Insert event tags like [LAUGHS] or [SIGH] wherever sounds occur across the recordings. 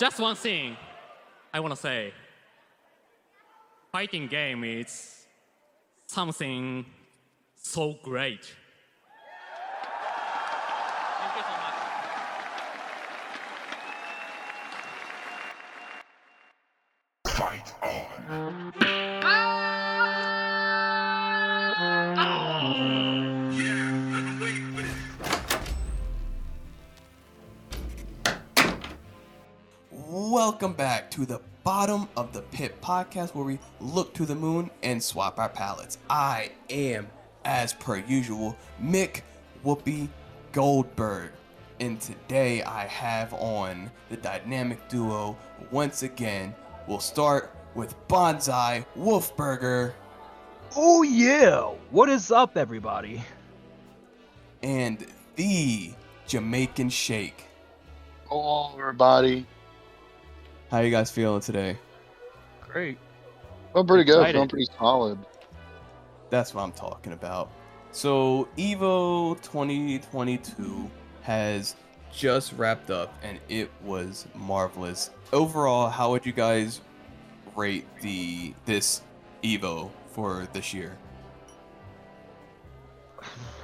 Just one thing I want to say. Fighting game is something so great. To the Bottom of the Pit podcast where we look to the moon and swap our palettes. I am, as per usual, Mick Whoopi Goldberg. And today I have on the dynamic duo once again. We'll start with Bonsai Wolfburger Oh yeah! What is up, everybody? and the Jamaican Shake. Hello, everybody. How you guys feeling today? Great. I'm pretty good. I'm pretty solid. That's what I'm talking about. So, Evo 2022 has just wrapped up and it was marvelous. Overall, how would you guys rate the this Evo for this year?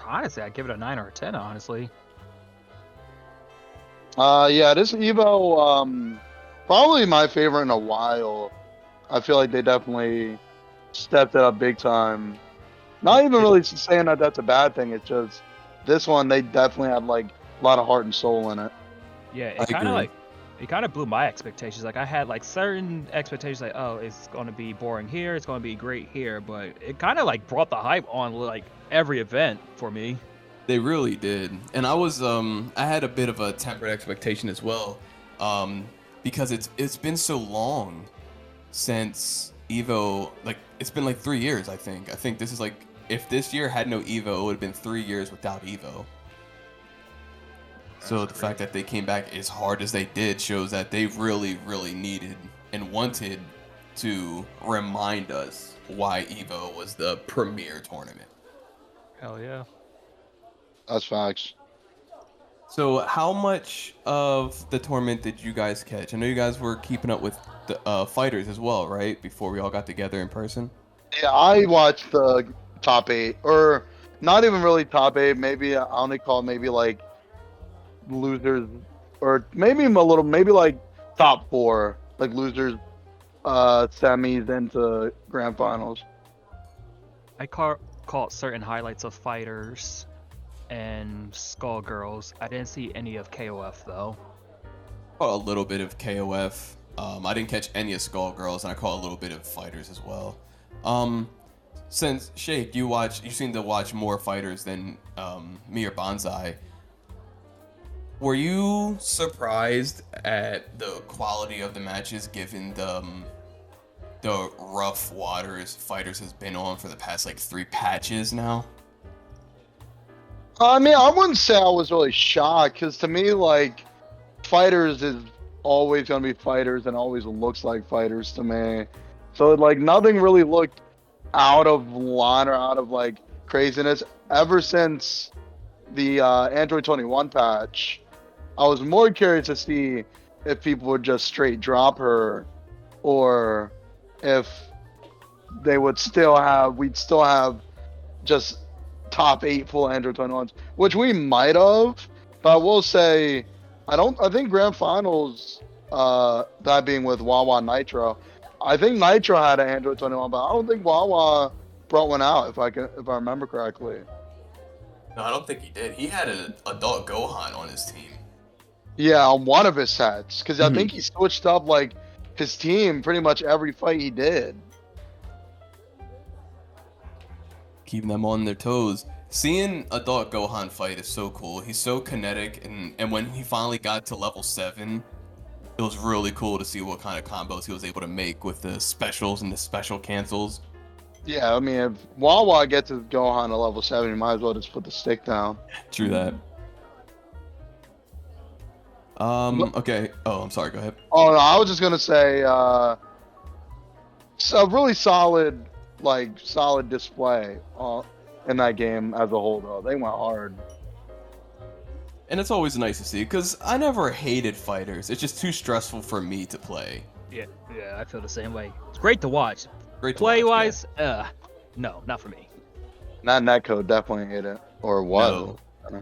Honestly, I'd give it a nine or a ten. Honestly, Uh, yeah, this Evo, um, probably my favorite in a while. I feel like they definitely stepped it up big time. Not even really saying that that's a bad thing. It's just this one they definitely had like a lot of heart and soul in it. yeah, it kind of like it kind of blew my expectations. Like I had like certain expectations, like oh, it's going to be boring here, it's going to be great here, but it kind of like brought the hype on like every event for me. They really did. And I was um I had a bit of a tempered expectation as well. Um because it's it's been so long since Evo like it's been like 3 years I think. I think this is like if this year had no Evo, it would have been 3 years without Evo. So the fact that they came back as hard as they did shows that they really really needed and wanted to remind us why Evo was the premier tournament. Hell yeah. That's facts. So, how much of the tournament did you guys catch? I know you guys were keeping up with the uh, fighters as well, right? Before we all got together in person. Yeah, I watched the top eight, or not even really top eight. Maybe I only call maybe like losers, or maybe a little, maybe like top four, like losers, uh, semis into grand finals. I ca- caught certain highlights of fighters and Skullgirls. I didn't see any of KOF though. Caught a little bit of KOF. Um, I didn't catch any of Skullgirls, and I caught a little bit of fighters as well. Um, since Shake, you watch, you seem to watch more fighters than um, me or Bonsai. Were you surprised at the quality of the matches, given the um, the rough waters fighters has been on for the past like three patches now? I mean, I wouldn't say I was really shocked because to me, like, fighters is always gonna be fighters and always looks like fighters to me. So like, nothing really looked out of line or out of like craziness ever since the uh, Android 21 patch. I was more curious to see if people would just straight drop her, or if they would still have we'd still have just top eight full Android 21s, which we might have. But I will say, I don't. I think grand finals, uh, that being with Wawa Nitro, I think Nitro had an Android 21, but I don't think Wawa brought one out. If I can, if I remember correctly. No, I don't think he did. He had an adult Gohan on his team. Yeah, on one of his sets, because I Mhm. think he switched up like his team pretty much every fight he did. Keeping them on their toes. Seeing adult Gohan fight is so cool. He's so kinetic, and and when he finally got to level seven, it was really cool to see what kind of combos he was able to make with the specials and the special cancels. Yeah, I mean, if Wawa gets his Gohan to level seven, you might as well just put the stick down. True that. Um. Okay. Oh, I'm sorry. Go ahead. Oh no, I was just gonna say, uh, a really solid, like solid display uh, in that game as a whole. Though they went hard. and it's always nice to see because I never hated fighters. It's just too stressful for me to play. Yeah, yeah, I feel the same way. It's great to watch. Great to Play watch, wise, uh, no, not for me. Not netcode, definitely hate it. Or was. No. Yeah.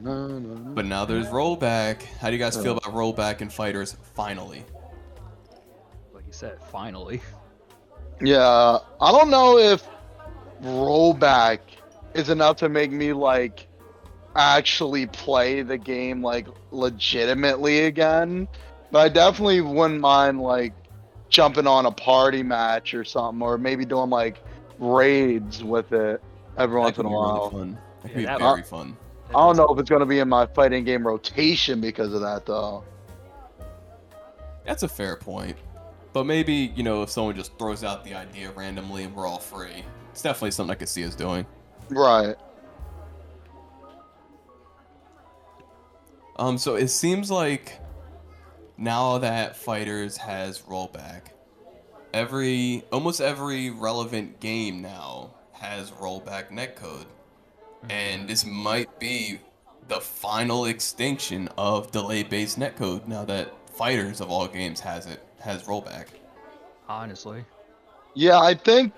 But now there's rollback. How do you guys feel about rollback and fighters finally? Like you said, finally. [LAUGHS] Yeah, I don't know if rollback is enough to make me like actually play the game like legitimately again. But I definitely wouldn't mind like jumping on a party match or something, or maybe doing like raids with it every once in a be really while. fun. That could Yeah, be that- very fun. I don't know if it's gonna be in my fighting game rotation because of that though. That's a fair point. But maybe, you know, if someone just throws out the idea randomly and we're all free, it's definitely something I could see us doing. Right. Um, so it seems like now that Fighters has rollback, every almost every relevant game now has rollback netcode. And this might be the final extinction of delay-based netcode now that Fighters of all games has it has rollback. Honestly. Yeah, I think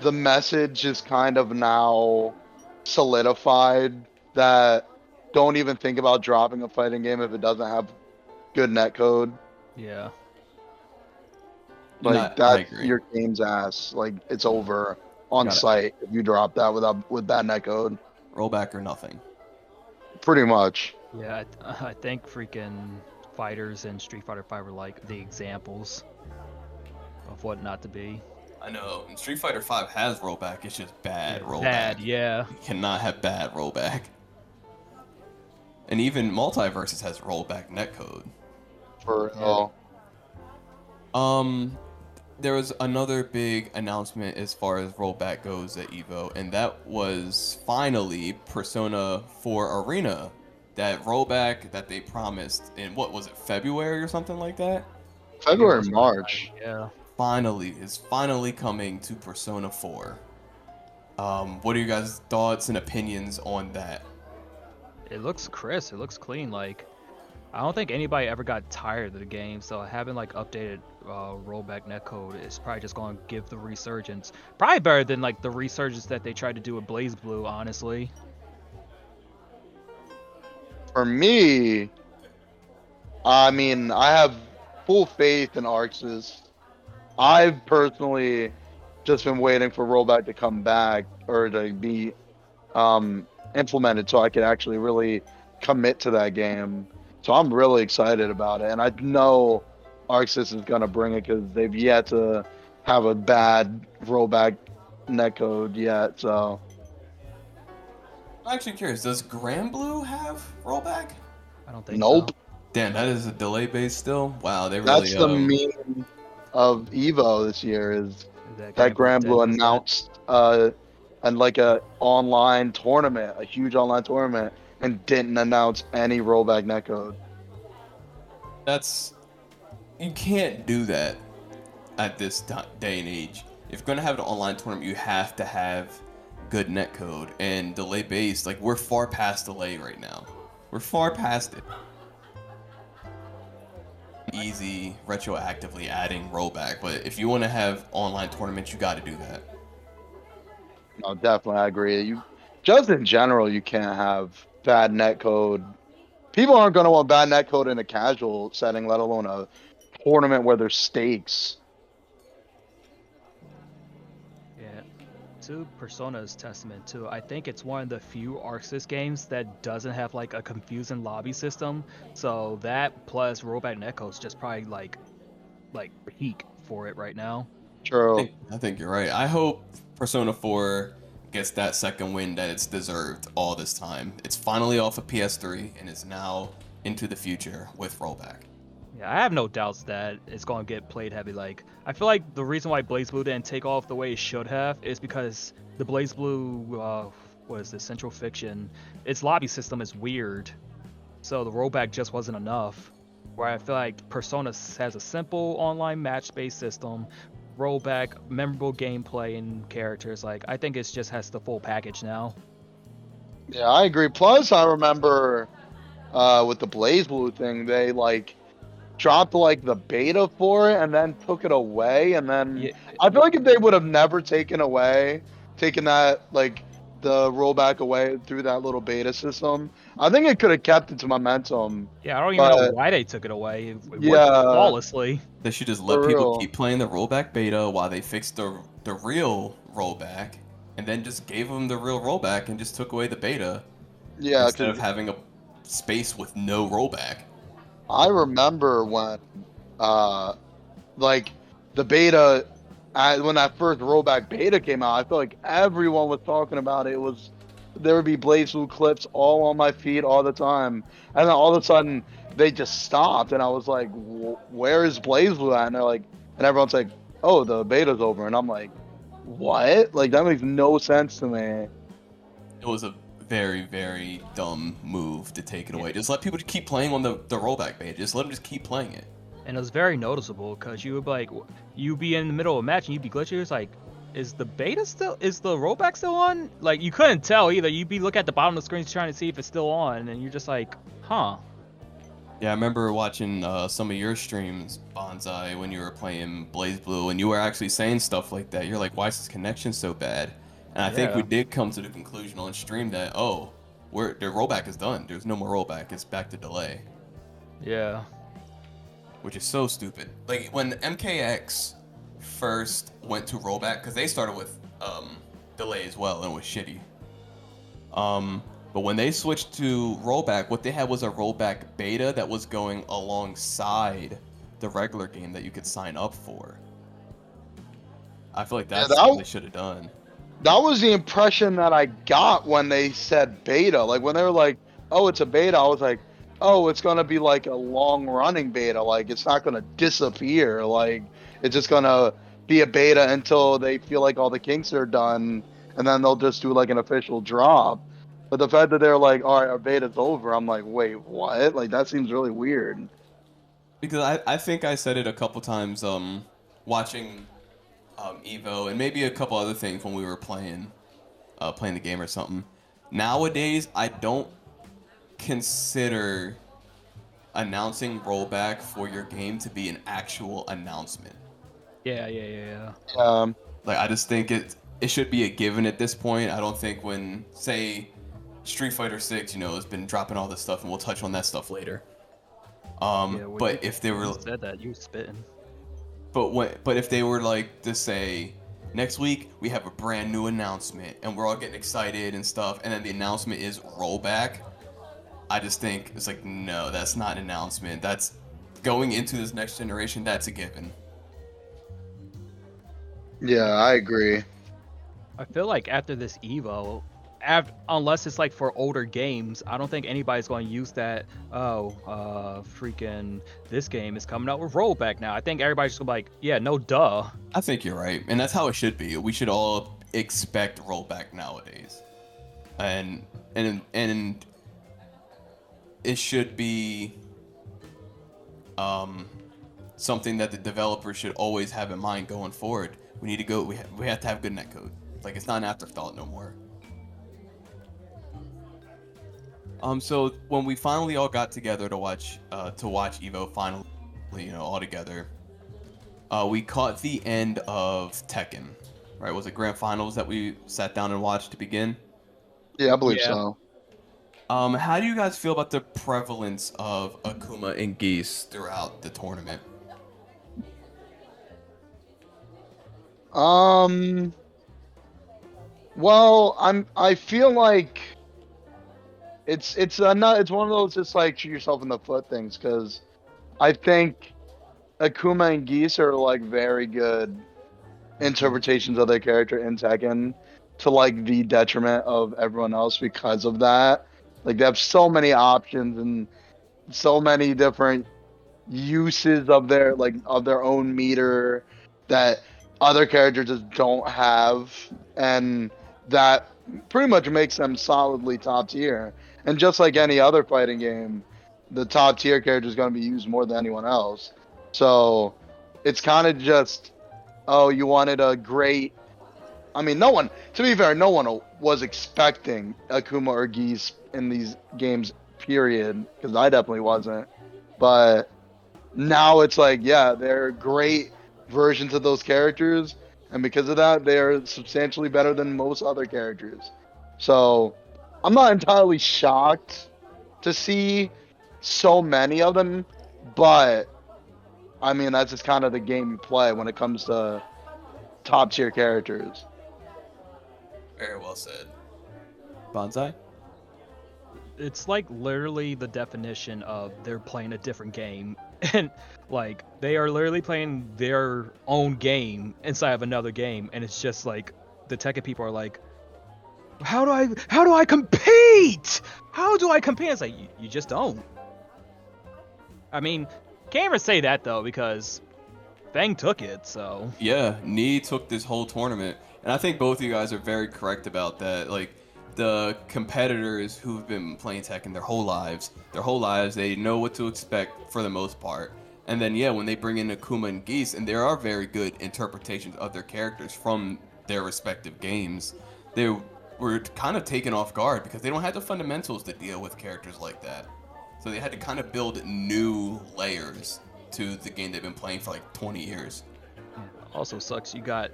the message is kind of now solidified that don't even think about dropping a fighting game if it doesn't have good netcode. Yeah. Like Nah, I that's your game's ass. Like it's over on Got it. site if you drop that without with bad netcode. Rollback or nothing. Pretty much. Yeah, I, [LAUGHS] I think freaking fighters and Street Fighter 5 were like the examples of what not to be. I know. And Street Fighter V has rollback. It's just bad rollback. Bad, yeah. You cannot have bad rollback. And even MultiVersus has rollback netcode. For real. Um, there was another big announcement as far as rollback goes at Evo, and that was finally Persona 4 Arena. That rollback that they promised in what was it, February or something like that? February, March. Yeah. Finally, is finally coming to Persona 4. Um, what are you guys' thoughts and opinions on that? It looks crisp. It looks clean. Like, I don't think anybody ever got tired of the game. So having like updated uh, rollback netcode is probably just going to give the resurgence. Probably better than like the resurgence that they tried to do with BlazBlue. Honestly. For me, I mean, I have full faith in ArcSys. I've personally just been waiting for rollback to come back or to be um, implemented so I could actually really commit to that game. So I'm really excited about it, and I know ArcSys is gonna bring it because they've yet to have a bad rollback netcode yet. So I'm actually curious, does Granblue have rollback? I don't think. nope. So. Damn, that is a delay base still? Wow, they really That's the um, meme of Evo this year is That, that Granblue announced uh and like a online tournament, a huge online tournament, and didn't announce any rollback netcode. that's you can't do that at this day and age. If you're gonna have an online tournament, you have to have good netcode and delay based. Like we're far past delay right now. We're far past it. Easy retroactively adding rollback, but if you want to have online tournaments, you got to do that. No, definitely, I agree. You just in general, you can't have bad netcode. People aren't going to want bad netcode in a casual setting, let alone a tournament where there's stakes. To Persona's testament too, I think it's one of the few ArcSys games that doesn't have like a confusing lobby system. So that plus rollback netcode's just probably like like peak for it right now. I True. think, I think you're right. I hope Persona 4 gets that second win that it's deserved all this time. It's finally off of PS3 and is now into the future with rollback. Yeah, I have no doubts that it's going to get played heavy. Like, I feel like the reason why BlazBlue didn't take off the way it should have is because the BlazBlue, uh, what is this, Central Fiction, its lobby system is weird. So the rollback just wasn't enough. Where I feel like Persona has a simple online match-based system, rollback, memorable gameplay, and characters. Like, I think it just has the full package now. Yeah, I agree. Plus, I remember uh, with the BlazBlue thing, they like dropped like the beta for it and then took it away, and then Yeah, I feel like if they would have never taken away, taken that like the rollback away through that little beta system, I think it could have kept its momentum. yeah, I don't even know why they took it away. It Yeah. flawlessly. They should just let For people real. keep playing the rollback beta while they fix the the real rollback, and then just gave them the real rollback and just took away the beta Yeah, instead of having a space with no rollback. I remember when, uh, like the beta, I, when that first rollback beta came out, I felt like everyone was talking about it. It was there would be BlazBlue clips all on my feed all the time, and then all of a sudden they just stopped, and I was like, "Where is BlazBlue at?" And they're like, and everyone's like, "Oh, the beta's over," and I'm like, "What? Like that makes no sense to me." It was a very very dumb move to take it away. Just let people keep playing on the the rollback beta. Just let them just keep playing it. and it was very noticeable because you would be like, you'd be in the middle of a match and you'd be glitching. It's like, is the beta still, is the rollback still on? Like you couldn't tell either. You'd be looking at the bottom of the screen trying to see if it's still on, and you're just like, huh? Yeah, I remember watching uh, some of your streams, Bonsai, when you were playing BlazBlue, and you were actually saying stuff like that. You're like, "Why is this connection so bad?" And I think we did come to the conclusion on stream that, oh, we're the rollback is done. There's no more rollback. It's back to delay, Yeah. which is so stupid. Like when MKX first went to rollback, because they started with um, delay as well, and it was shitty. Um, but when they switched to rollback, what they had was a rollback beta that was going alongside the regular game that you could sign up for. I feel like Yeah, that's that- what they should have done. That was the impression that I got when they said beta. Like when they were like, "Oh, it's a beta," I was like, "Oh, it's gonna be like a long running beta. Like it's not gonna disappear. Like it's just gonna be a beta until they feel like all the kinks are done, and then they'll just do like an official drop." But the fact that they're like, "All right, our beta's over," I'm like, "Wait, what?" Like that seems really weird. Because I, I think I said it a couple times um, watching um, Evo and maybe a couple other things when we were playing uh, playing the game or something. Nowadays, I don't consider announcing rollback for your game to be an actual announcement. Yeah, yeah, yeah, yeah. Um, Like I just think it it should be a given at this point. I don't think when say Street Fighter Six, you know, has been dropping all this stuff, and we'll touch on that stuff later. Um, yeah but if they were said that, you were spitting. But when, but if they were like to say next week we have a brand new announcement and we're all getting excited and stuff, and then the announcement is rollback, I just think it's like no, that's not an announcement. That's going into this next generation. That's a given. yeah, I agree. I feel like after this Evo, av- unless it's like for older games, I don't think anybody's going to use that. Oh, uh, freaking, this game is coming out with rollback now. I think everybody's just gonna be like, yeah, no, duh. I think you're right, and that's how it should be. We should all expect rollback nowadays, and and and it should be um something that the developers should always have in mind going forward. We need to go. We ha- we have to have good netcode. Like it's not an afterthought no more. Um, so when we finally all got together to watch uh, to watch Evo finally, you know, all together, uh, we caught the end of Tekken, right? Was it Grand Finals that we sat down and watched to begin? Yeah, I believe Yeah. so. Um, how do you guys feel about the prevalence of Akuma and Geese throughout the tournament? Um. Well, I'm. I feel like it's it's a not. It's one of those just like shoot yourself in the foot things because I think Akuma and Geese are like very good interpretations of their character in Tekken to like the detriment of everyone else because of that. Like they have so many options and so many different uses of their like of their own meter that other characters just don't have and that pretty much makes them solidly top tier and just like any other fighting game the top tier character is going to be used more than anyone else so it's kind of just oh you wanted a great i mean no one to be fair no one was expecting akuma or geese in these games period, because I definitely wasn't. But now it's like, yeah, they're great versions of those characters, and because of that, they are substantially better than most other characters. So I'm not entirely shocked to see so many of them, but I mean that's just kind of the game you play when it comes to top tier characters. Very well said. Bonsai? it's like literally the definition of they're playing a different game [LAUGHS] and like they are literally playing their own game inside of another game and it's just like the Tekken people are like how do I how do I compete? How do I compete? It's like you, you just don't. I mean, can't even say that though because Fang took it, so Yeah, Knee took this whole tournament. And I think both of you guys are very correct about that. Like, the competitors who've been playing Tekken their whole lives, their whole lives, they know what to expect for the most part. And then, yeah, when they bring in Akuma and Geese, and there are very good interpretations of their characters from their respective games, they were kind of taken off guard because they don't have the fundamentals to deal with characters like that. So they had to kind of build new layers to the game they've been playing for like 20 years. also sucks you got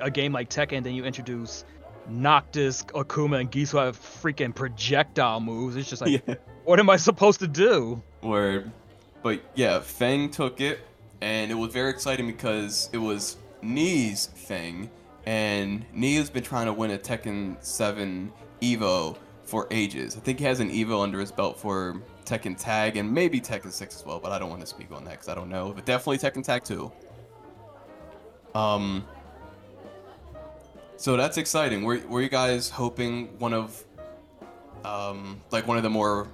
a game like Tekken then you introduce Noctis, Akuma, and Geese who have freaking projectile moves. It's just like, [LAUGHS] Yeah. what am I supposed to do? Word. But yeah, Fang took it, and it was very exciting because it was Knee's thing, and Knee has been trying to win a Tekken 7 Evo for ages. I think he has an Evo under his belt for Tekken Tag and maybe Tekken 6 as well, but I don't want to speak on that because I don't know. But definitely Tekken Tag 2. Um. So that's exciting. Were, were you guys hoping one of, um, like one of the more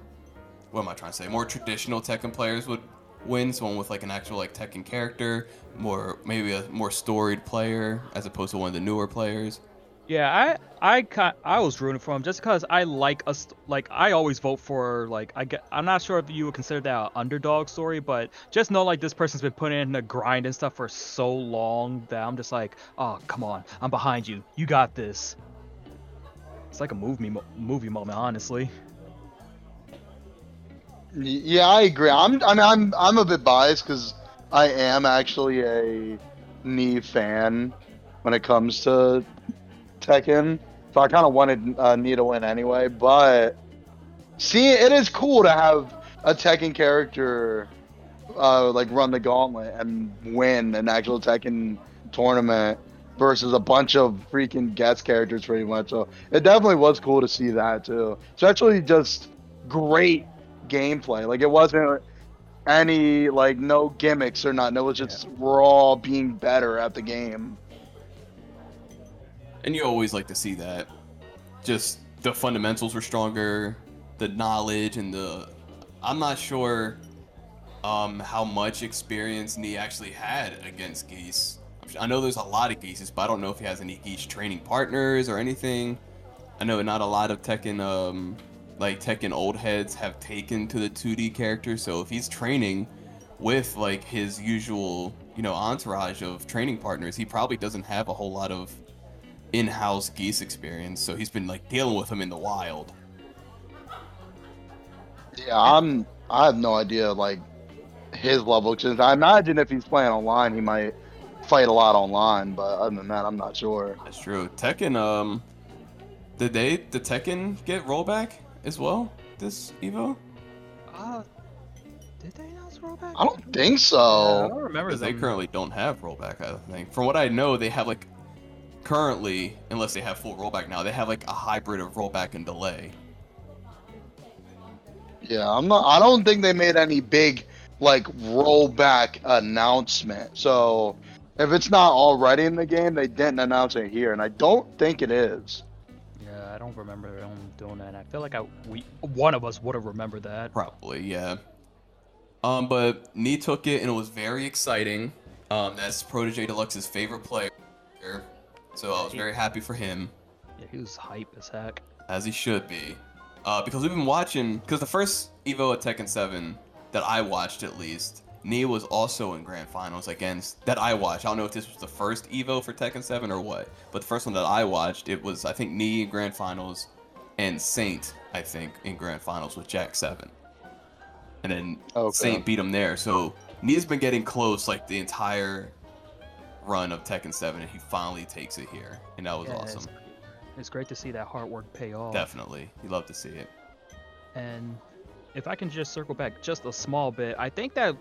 what am I trying to say? More traditional Tekken players would win. Someone with like an actual like Tekken character, more maybe a more storied player as opposed to one of the newer players. Yeah, I I I was rooting for him just because I like us like I always vote for like I get I'm not sure if you would consider that an underdog story, but just know like this person's been putting in the grind and stuff for so long that I'm just like, oh come on, I'm behind you, you got this. It's like a movie movie moment, honestly. Yeah, I agree. I'm. I mean, I'm. I'm a bit biased because I am actually a knee fan when it comes to Tekken. So I kind of wanted uh, Knee to win anyway. But see, it is cool to have a Tekken character uh, like run the gauntlet and win an actual Tekken tournament versus a bunch of freaking guest characters, pretty much. So it definitely was cool to see that too. It's actually just great gameplay. Like it wasn't any like no gimmicks or nothing. It was just raw being better at the game. And you always like to see that. Just the fundamentals were stronger, the knowledge and the I'm not sure um, how much experience Knee actually had against Geese. I'm su- I know there's a lot of Geeses, but I don't know if he has any Geese training partners or anything. I know not a lot of Tekken, um, like Tekken old heads have taken to the 2D character. So if he's training with like his usual, you know, entourage of training partners, he probably doesn't have a whole lot of in-house Geese experience. So he's been like dealing with them in the wild. Yeah, I'm. I have no idea like his level. Cause I imagine if he's playing online, he might fight a lot online. But other than that, I'm not sure. That's true. Tekken, um, did they did Tekken get rollback as well this Evo? Uh, did they announce rollback? I don't think so. I don't remember Because they currently don't have rollback. I think. From what I know, they have like currently, unless they have full rollback now, they have like a hybrid of rollback and delay. Yeah, I'm not. I don't think they made any big like rollback announcement. So if it's not already in the game, they didn't announce it here, and I don't think it is. I don't remember them doing that. I feel like I we one of us would have remembered that. Probably, yeah. Um, but Knee took it and it was very exciting. Um, that's Protege Deluxe's favorite player, so I was very happy for him. Yeah, he was hype as heck. as he should be. Uh, because we've been watching, because the first Evo at Tekken 7 that I watched at least, Knee was also in grand finals against, that I watched. I don't know if this was the first Evo for Tekken 7 or what, but the first one that I watched, it was, I think, Knee in grand finals and Saint, I think, in grand finals with Jack Seven, and then oh, Okay. Saint beat him there. So Knee's been getting close like the entire run of Tekken Seven, and he finally takes it here, and that was Yeah, awesome. It's, it's great to see that hard work pay off. Definitely, you love to see it. And if I can just circle back just a small bit, I think that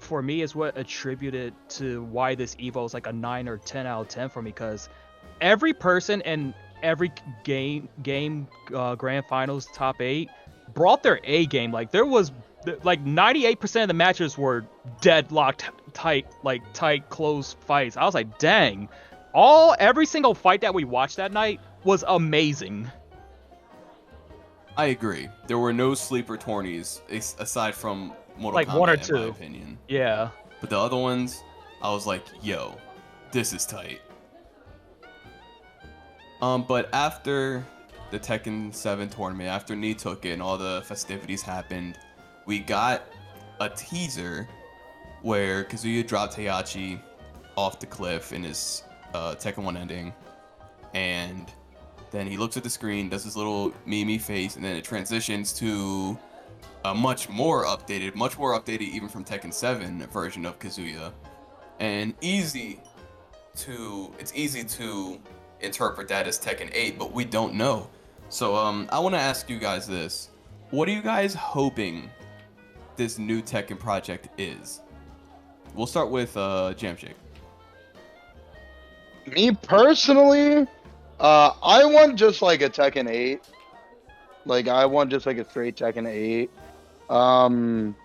for me is what attributed to why this Evo is like a 9 or 10 out of 10 for me because every person in every game game uh, grand finals top 8 brought their A game like there was like 98% of the matches were deadlocked tight like tight close fights. I was like, "Dang. All every single fight that we watched that night was amazing." I agree. There were no sleeper tourneys aside from Mortal Like Kombat, one or two. opinion. Yeah. But the other ones, I was like, yo, this is tight. Um, but after the Tekken 7 tournament, after Nee took it and all the festivities happened, we got a teaser where Kazuya dropped Heihachi off the cliff in his uh, Tekken 1 ending. And then he looks at the screen, does his little mimi face, and then it transitions to a much more updated, much more updated even from Tekken 7 version of Kazuya. And easy to it's easy to interpret that as Tekken 8, but we don't know. So um I want to ask you guys this. What are you guys hoping this new Tekken project is? We'll start with uh Jamshake. Me personally, uh, I want just like a Tekken 8. Like I want just like a straight Tekken 8. Um,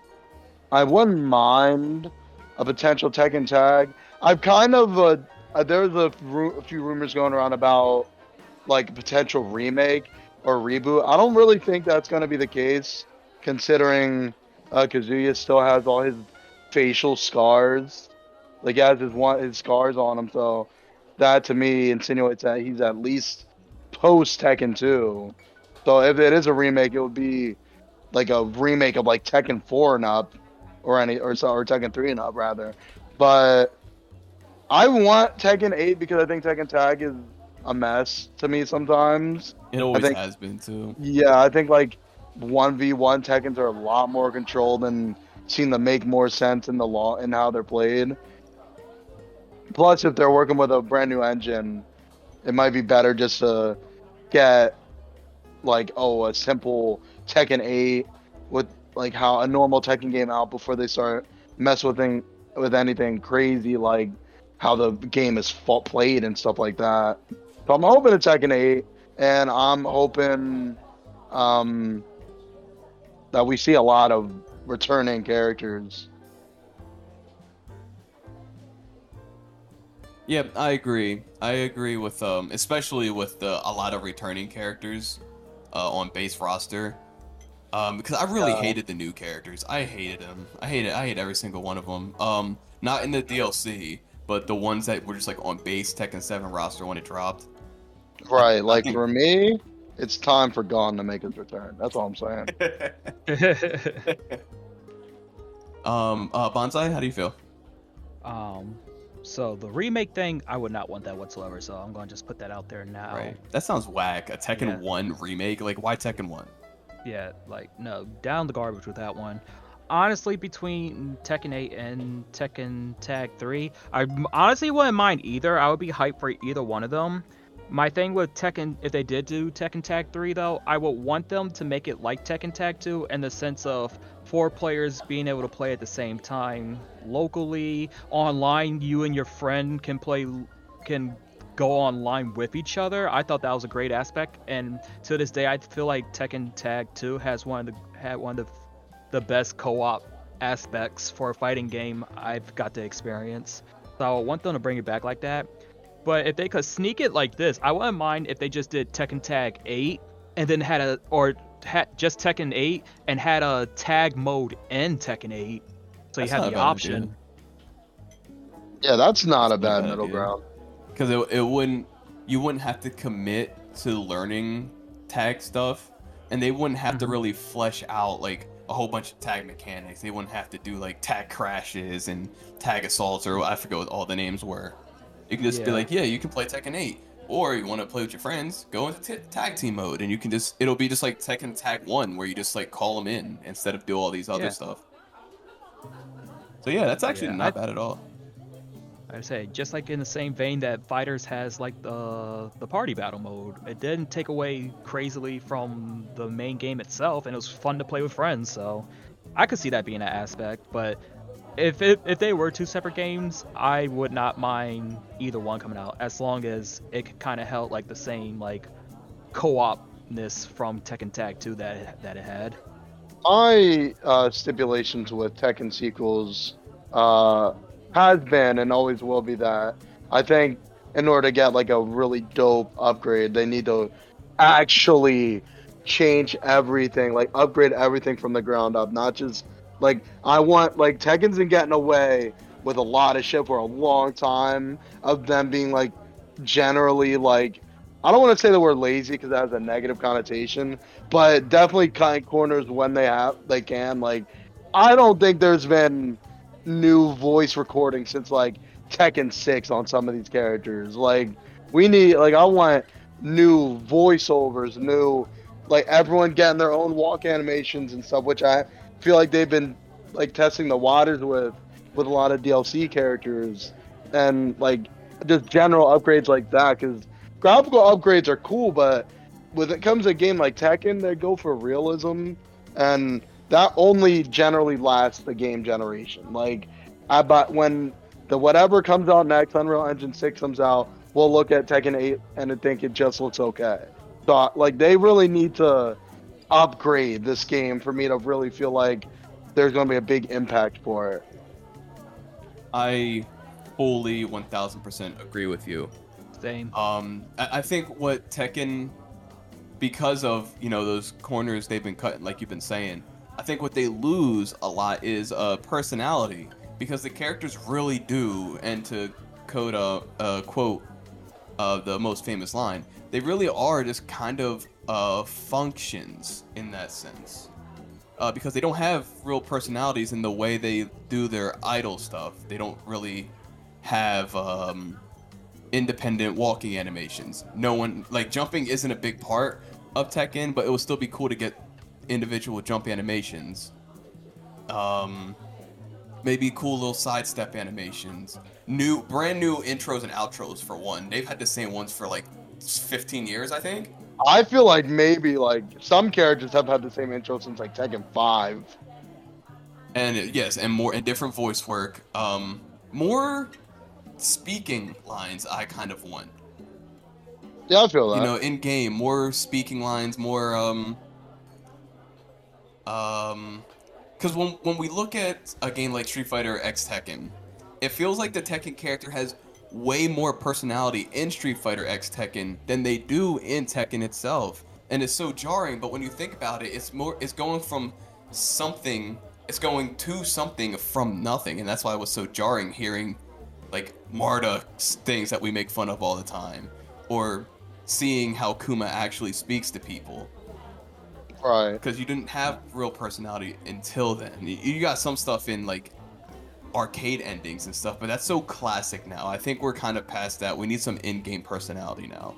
I wouldn't mind a potential Tekken tag. I've kind of uh, uh, there's a, ru- a few rumors going around about like a potential remake or reboot. I don't really think that's going to be the case, considering uh, Kazuya still has all his facial scars. Like he has his one his scars on him, so that to me insinuates that he's at least post Tekken 2. So if it is a remake, it would be like a remake of like Tekken 4 and up, or any or so or Tekken 3 and up rather. But I want Tekken 8 because I think Tekken Tag is a mess to me sometimes. It always think- has been too. Yeah, I think like one v one Tekkens are a lot more controlled and seem to make more sense in the law in how they're played. Plus, if they're working with a brand new engine, it might be better just to get like oh a simple Tekken 8 with like how a normal Tekken game out before they start mess with thing, with anything crazy like how the game is fa- played and stuff like that. So I'm hoping it's Tekken 8, and I'm hoping um, that we see a lot of returning characters. Yeah, I agree. I agree with um, especially with the a lot of returning characters uh, on base roster. Um, because I really Yeah. hated the new characters. I hated them. I hated. I hate every single one of them. Um, not in the DLC, but the ones that were just like on base Tekken Seven roster when it dropped. Right, like think- for me, it's time for Gon to make his return. That's all I'm saying. [LAUGHS] [LAUGHS] Um, uh, Bonsai, how do you feel? um, so the remake thing, I would not want that whatsoever. So I'm going to just put that out there now. Right. That sounds whack. A Tekken Yeah. One remake. Like, why Tekken One? Yeah, like no, down the garbage with that one. Honestly, between Tekken 8 and Tekken Tag 3, I honestly wouldn't mind either. I would be hyped for either one of them. My thing with Tekken, if they did do Tekken Tag 3 though, I would want them to make it like Tekken Tag 2 in the sense of four players being able to play at the same time locally, online. You and your friend can play, can go online with each other. I thought that was a great aspect, and to this day, I feel like Tekken Tag 2 has one of the had one of the, the best co-op aspects for a fighting game I've got to experience. So I want them to bring it back like that. But if they could sneak it like this, I wouldn't mind if they just did Tekken Tag 8 and then had a or had just Tekken 8 and had a tag mode in Tekken 8. So That's you not had the option. idea. Yeah, that's not a That's a bad bad middle idea. ground. Because it, it wouldn't you wouldn't have to commit to learning tag stuff and they wouldn't have to mm-hmm. really flesh out like a whole bunch of tag mechanics they wouldn't have to do like tag crashes and tag assaults or i forget what all the names were you can just be like yeah you can play tekken 8 Or you want to play with your friends, go into t- tag team mode, and you can just it'll be just like Tekken Tag One, where you just like call them in instead of do all these other Yeah. stuff. So yeah, that's actually Yeah, not I- bad at all. I say, just like in the same vein that Fighters has like the the party battle mode, it didn't take away crazily from the main game itself, and it was fun to play with friends. So I could see that being an aspect. But if it, if they were two separate games, I would not mind either one coming out as long as it kind of held like the same like co-opness from Tekken Tag 2 that that it had. my uh, stipulations with Tekken sequels uh, has been and always will be that I think in order to get like a really dope upgrade, they need to actually change everything, like upgrade everything from the ground up, not just like I want like Tekken's been getting away with a lot of shit for a long time of them being like generally like I don't want to say the word lazy because that has a negative connotation, but definitely cutting corners when they have they can. Like, I don't think there's been new voice recording since like Tekken Six on some of these characters. Like, we need like I want new voiceovers, new like everyone getting their own walk animations and stuff, which I feel like they've been like testing the waters with with a lot of DLC characters and like just general upgrades like that because graphical upgrades are cool, but when it comes to a game like Tekken, they go for realism, and that only generally lasts the game generation. Like, I but when the whatever comes out next, Unreal Engine Six comes out, we'll look at Tekken Eight and I think it just looks okay. So like, they really need to upgrade this game for me to really feel like there's going to be a big impact for it. I fully 1000% agree with you. Same. Um, I, I think what Tekken, because of you know those corners they've been cutting, like you've been saying, I think what they lose a lot is uh, personality because the characters really do, and to quote a, a quote of the most famous line, they really are just kind of uh, functions in that sense. Uh, because they don't have real personalities in the way they do their idol stuff. They don't really have um, independent walking animations. No one like jumping isn't a big part of Tekken, but it would still be cool to get individual jump animations. Um, maybe cool little sidestep animations. New, brand new intros and outros for one. They've had the same ones for like 15 years, I think. I feel like maybe like some characters have had the same intro since like Tekken Five. And uh, yes, and more and different voice work. Um, more speaking lines. I kind of want. Yeah, I feel that. you know in game more speaking lines more um um because when when we look at a game like street fighter x tekken it feels like the tekken character has way more personality in street fighter x tekken than they do in tekken itself and it's so jarring but when you think about it it's more it's going from something it's going to something from nothing and that's why it was so jarring hearing like Marta things that we make fun of all the time, or seeing how Kuma actually speaks to people. Right. Because you didn't have real personality until then. You- You got some stuff in like arcade endings and stuff, but that's so classic now. I think we're kind of past that. We need some in-game personality now.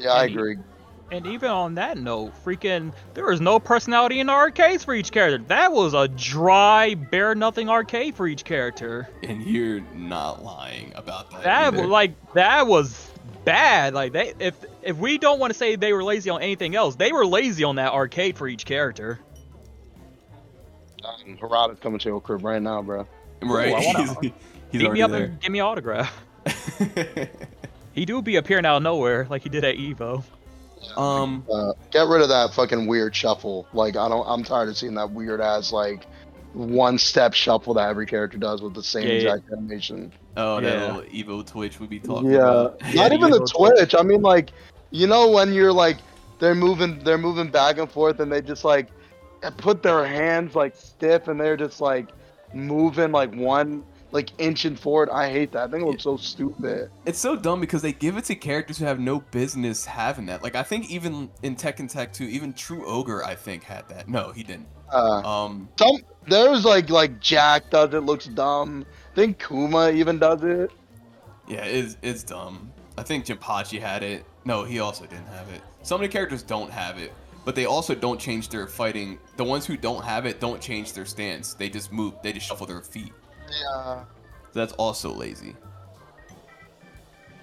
Yeah, I And he- agree. And even on that note, freaking, there was no personality in the arcades for each character. That was a dry, bare nothing arcade for each character. And you're not lying about that. That either. like that was bad. Like they, if if we don't want to say they were lazy on anything else, they were lazy on that arcade for each character. Um, Harada's coming to your crib right now, bro. right. Ooh, wanna- he's [LAUGHS] he's Beat me already up there. and give me an autograph. [LAUGHS] He do be appearing out of nowhere like he did at Evo. um. Uh, get rid of that fucking weird shuffle. Like I don't. I'm tired of seeing that weird ass like one step shuffle that every character does with the same Yeah, yeah. exact animation. Oh, that Yeah. little Evo Twitch we be talking Yeah, about. not [LAUGHS] even the Evo Twitch. I mean, like you know when you're like they're moving, they're moving back and forth, and they just like put their hands like stiff, and they're just like moving like one like inching forward. I hate that. I think it looks so stupid. It's so dumb because they give it to characters who have no business having that. Like I think even in Tekken Tag 2, even True Ogre I think had that. No, he didn't. Uh, Um, some there's like like Jack does it looks dumb. I think Kuma even does it. yeah, it's it's dumb. I think Jinpachi had it. No, he also didn't have it. Some of the characters don't have it, but they also don't change their fighting. The ones who don't have it don't change their stance. They just move. They just shuffle their feet. Yeah. So that's also lazy.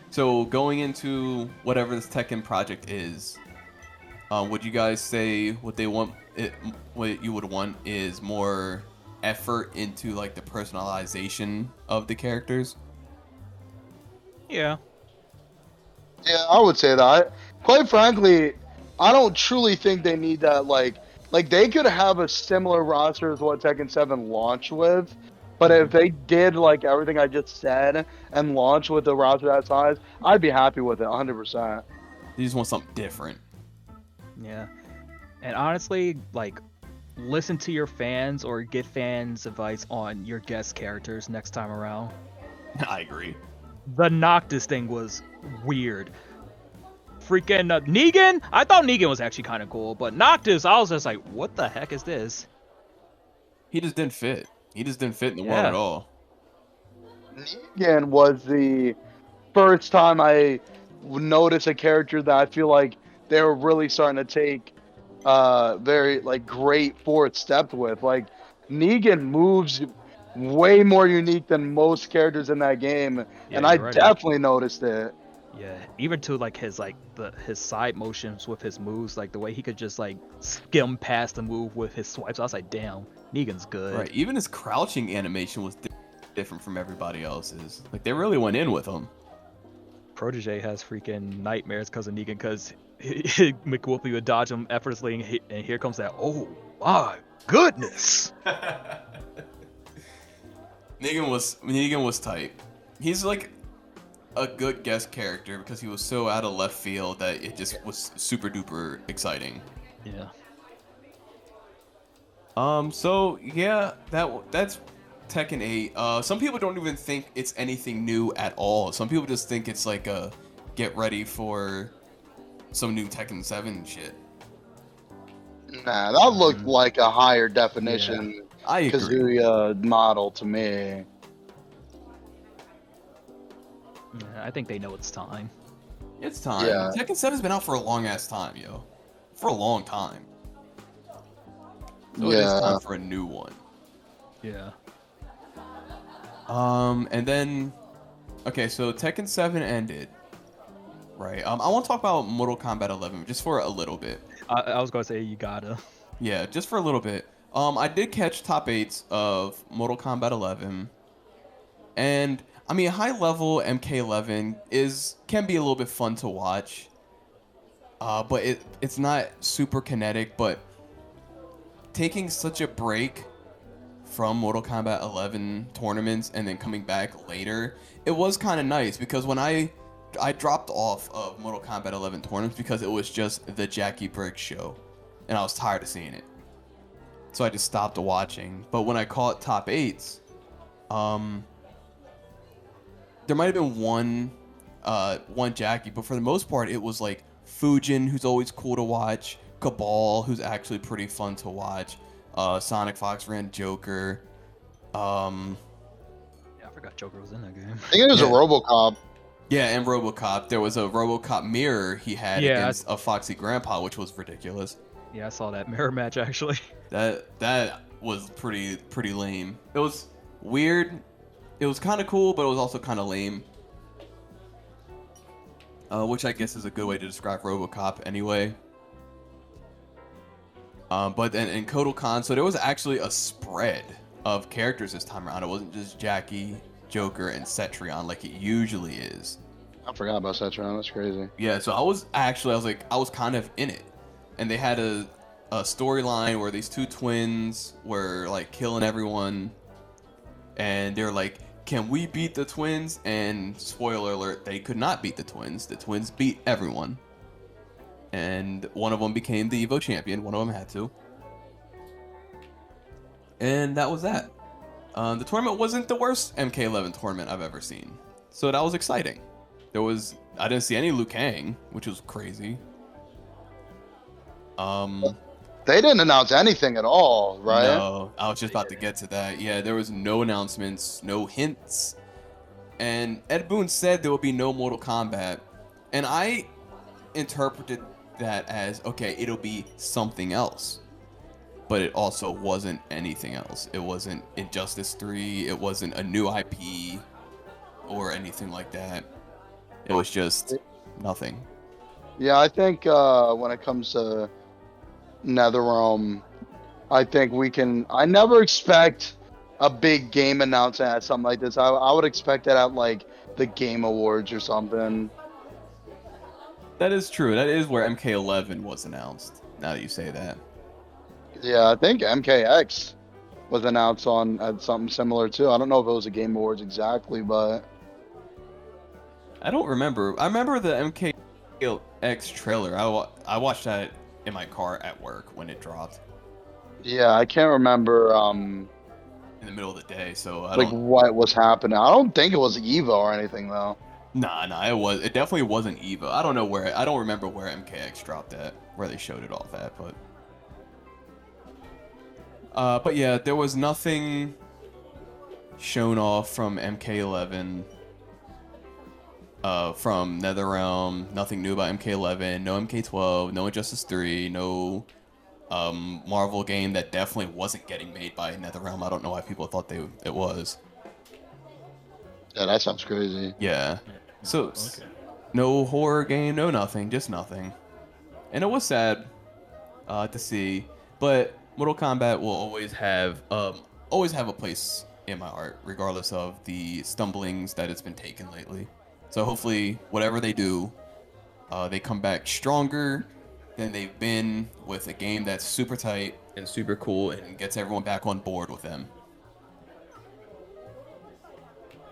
So going into whatever this Tekken project is, um, would you guys say what they want? It, what you would want is more effort into like the personalization of the characters. Yeah. Yeah, I would say that. Quite frankly, I don't truly think they need that. Like, like they could have a similar roster as what Tekken Seven launched with, but if they did like everything I just said and launch with a roster that size, I'd be happy with it, 100. percent They just want something different. Yeah. And honestly, like, listen to your fans or get fans' advice on your guest characters next time around. [LAUGHS] I agree. The Noctis thing was weird. Freaking uh, Negan? I thought Negan was actually kind of cool, but Noctis, I was just like, what the heck is this? He just didn't fit. He just didn't fit in the world at all. Negan was the first time I noticed a character that I feel like they were really starting to take uh very like great fourth step with. Like Negan moves way more unique than most characters in that game, Yeah, and I you're right. definitely noticed it. Yeah, even to like his like the his side motions with his moves, like the way he could just like skim past the move with his swipes. I was like, damn, Negan's good. Right. Even his crouching animation was di- different from everybody else's. Like they really went in with him. Protege has freaking nightmares because of Negan, because [LAUGHS] McWhoopi would dodge him effortlessly, and, he, and here comes that. Oh my goodness! [LAUGHS] Negan was Negan was tight. He's like a good guest character because he was so out of left field that it just was super duper exciting. Yeah. Um. So yeah, that that's Tekken 8. Uh, some people don't even think it's anything new at all. Some people just think it's like a get ready for some new Tekken 7 shit. Nah, that looked like a higher definition I agree. Kazuya model to me. Yeah, I think they know it's time. It's time. Yeah. Tekken 7's been out for a long ass time, yo. For a long time. So it is Yeah. time for a new one. Yeah. Um, and then, okay, so Tekken 7 ended, right? Um, I want to talk about Mortal Kombat 11 just for a little bit. I, I was gonna say you gotta. Yeah, just for a little bit. Um, I did catch top eights of Mortal Kombat 11, and I mean, high level MK11 is can be a little bit fun to watch. Uh, but it it's not super kinetic. But taking such a break from Mortal Kombat 11 tournaments and then coming back later, it was kind of nice because when I I dropped off of Mortal Kombat 11 tournaments because it was just the Jacqui Briggs show, and I was tired of seeing it, so I just stopped watching. But when I caught top eights, um, there might have been one uh one Jacqui, but for the most part, it was like Fujin, who's always cool to watch, Cabal, who's actually pretty fun to watch, uh, Sonic Fox ran Joker, um, Yeah, I forgot Joker was in that game. I think it was a RoboCop. yeah, and RoboCop. There was a RoboCop mirror he had Yeah, against a Foxy Grandpa, which was ridiculous. Yeah, I saw that [LAUGHS] mirror match actually. That that was pretty pretty lame. It was weird. It was kind of cool, but it was also kind of lame. Uh, which I guess is a good way to describe RoboCop, anyway. Um, but then in Kodokan, so there was actually a spread of characters this time around. It wasn't just Jacqui, Joker, and Cetrion like it usually is. I forgot about Cetrion. That's crazy. Yeah, so I was actually I was like I was kind of in it, and they had a a storyline where these two twins were like killing everyone, and they're like, "Can we beat the twins?" And spoiler alert, they could not beat the twins. The twins beat everyone, and one of them became the Evo champion. One of them had to, and that was that. Um, the tournament wasn't the worst MK11 tournament I've ever seen, so that was exciting. There was I didn't see any Liu Kang, which was crazy. Um, They didn't announce anything at all, right? no, I was just about to get to that. Yeah, there was no announcements, no hints, and Ed Boon said there would be no Mortal Kombat, and I interpreted that as okay, it'll be something else. But it also wasn't anything else. It wasn't Injustice 3, it wasn't a new IP or anything like that. It was just nothing. Yeah, I think uh, when it comes to NetherRealm, I think we can. I never expect a big game announcement at something like this. I, I would expect it at like the Game Awards or something. That is true. That is where MK11 was announced. Now that you say that. Yeah, I think MKX was announced on at something similar too. I don't know if it was a Game Awards exactly, but I don't remember. I remember the MKX trailer. I, wa- I watched that in my car at work when it dropped yeah, I can't remember um in the middle of the day. So I like what was happening. I don't think it was Evo or anything though. Nah, nah. It was. It definitely wasn't Evo. I don't know where. I don't remember where MKX dropped at, where they showed it off at, but. Uh, but yeah, there was nothing shown off from MK11. Uh, from NetherRealm, nothing new about MK11, no MK12, no Injustice 3, no um, Marvel game that definitely wasn't getting made by NetherRealm. I don't know why people thought they it was. Yeah, that sounds crazy. Yeah. So Okay. no horror game, no nothing, just nothing. And it was sad uh, to see, but Mortal Kombat will always have um, always have a place in my art, regardless of the stumblings that it's been taken lately. So hopefully, whatever they do, uh, they come back stronger than they've been with a game that's super tight and super cool and gets everyone back on board with them.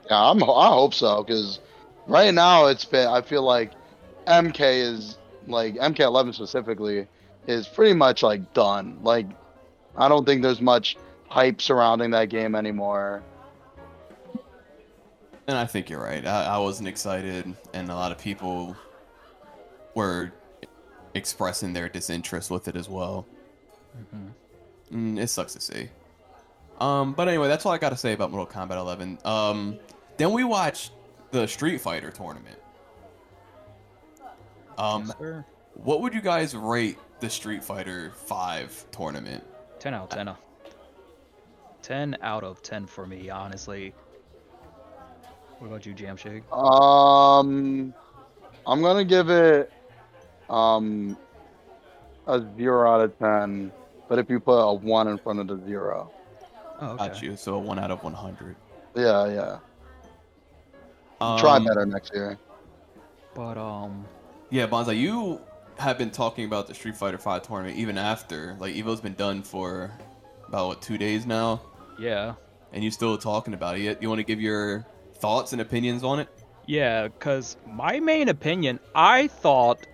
Yeah, I'm. I hope so because right now it's been. I feel like MK is like MK11 specifically is pretty much like done. Like I don't think there's much hype surrounding that game anymore. And I think you're right. I, I wasn't excited, and a lot of people were expressing their disinterest with it as well. Mm, it sucks to see. Um, but anyway, that's all I got to say about Mortal Kombat 11. Um, then we watched the Street Fighter tournament. Um, Sir. what would you guys rate the Street Fighter 5 tournament? 10 out of 10. 10 out of 10 for me, honestly. What about you, Jam Shake? Um, I'm gonna give it um a zero out of ten. But if you put a one in front of the zero, Oh, okay. Got you. So a 1 out of 100. yeah, yeah. Try Um, better next year. But, um, Yeah, Bonsai, you have been talking about the Street Fighter Five tournament even after like Evo's been done for about what two days now, yeah. and you're still talking about it. You want to give your thoughts and opinions on it? Yeah, because my main opinion, I thought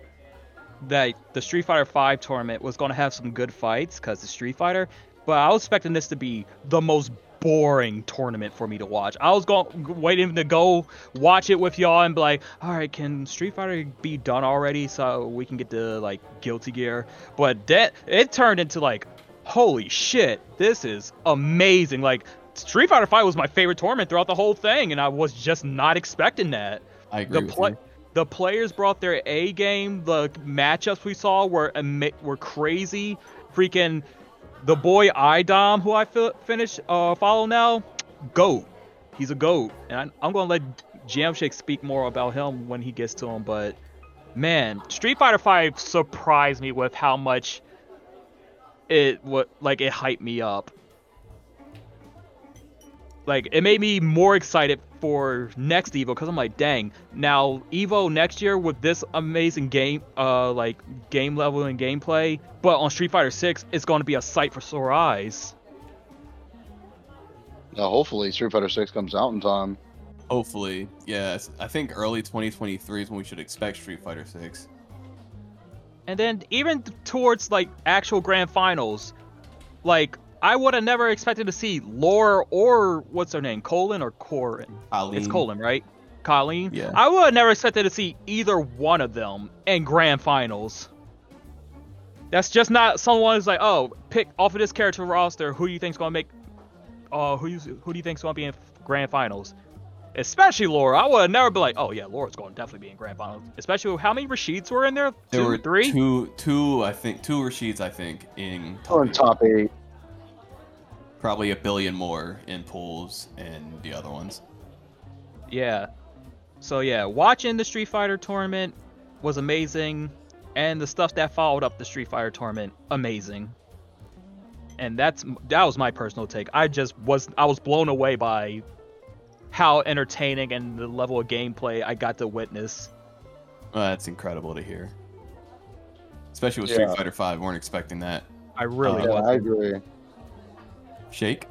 that the Street Fighter V tournament was going to have some good fights because it's Street Fighter, but I was expecting this to be the most boring tournament for me to watch. I was going waiting to go watch it with y'all and be like, all right, can Street Fighter be done already so we can get the like Guilty Gear? But that it turned into like, holy shit, this is amazing. Like Street Fighter Five was my favorite tournament throughout the whole thing, and I was just not expecting that. I agree The you. the players brought their A game. The matchups we saw were ama- were crazy. Freaking the boy Idom, who I fi- finish uh, follow now, goat. He's a goat, and I, I'm gonna let Jamshake speak more about him when he gets to him. But man, Street Fighter Five surprised me with how much it what like it hyped me up. Like it made me more excited for next Evo because I'm like, dang, now Evo next year with this amazing game, uh, like game level and gameplay, but on Street Fighter 6, it's going to be a sight for sore eyes. Yeah, hopefully Street Fighter Six comes out in time. Hopefully, yes. I think early 2023 is when we should expect Street Fighter Six. And then even towards like actual grand finals, like I would have never expected to see Laura or what's her name, Colin or Corin. It's Colleen. Colin, right? Colleen. Yeah. I would have never expected to see either one of them in grand finals. That's just not someone who's like, oh, pick off of this character roster. Who do you think's gonna make? Uh, who you, who do you think's gonna be in grand finals? Especially Laura. I would have never been like, oh yeah, Laura's going to definitely be in grand finals. Especially with how many Rashids were in there? There Two, were three? two, two, I think, two Rashids, I think, in Oh, in top eight. Probably a billion more in pools and the other ones. Yeah. So yeah, watching the Street Fighter tournament was amazing, and the stuff that followed up the Street Fighter tournament, amazing. And that's that was my personal take. I just was I was blown away by how entertaining and the level of gameplay I got to witness. Well, that's incredible to hear. Especially with Street Fighter Five, weren't expecting that. I really Yeah. I agree. Shake.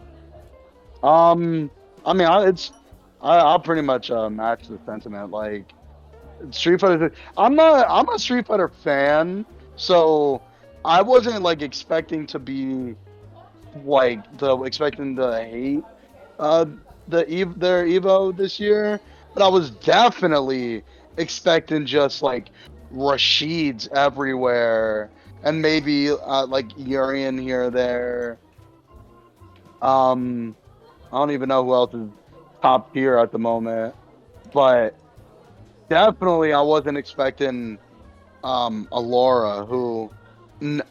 Um, I mean, I, it's I, I'll pretty much uh, match the sentiment. Like Street Fighter, I'm not. I'm a Street Fighter fan, so I wasn't like expecting to be like the expecting to hate uh the their Evo this year, but I was definitely expecting just like Rashids everywhere and maybe uh, like Urien here or there. Um, I don't even know who else is top tier at the moment, but definitely I wasn't expecting um, a Laura who,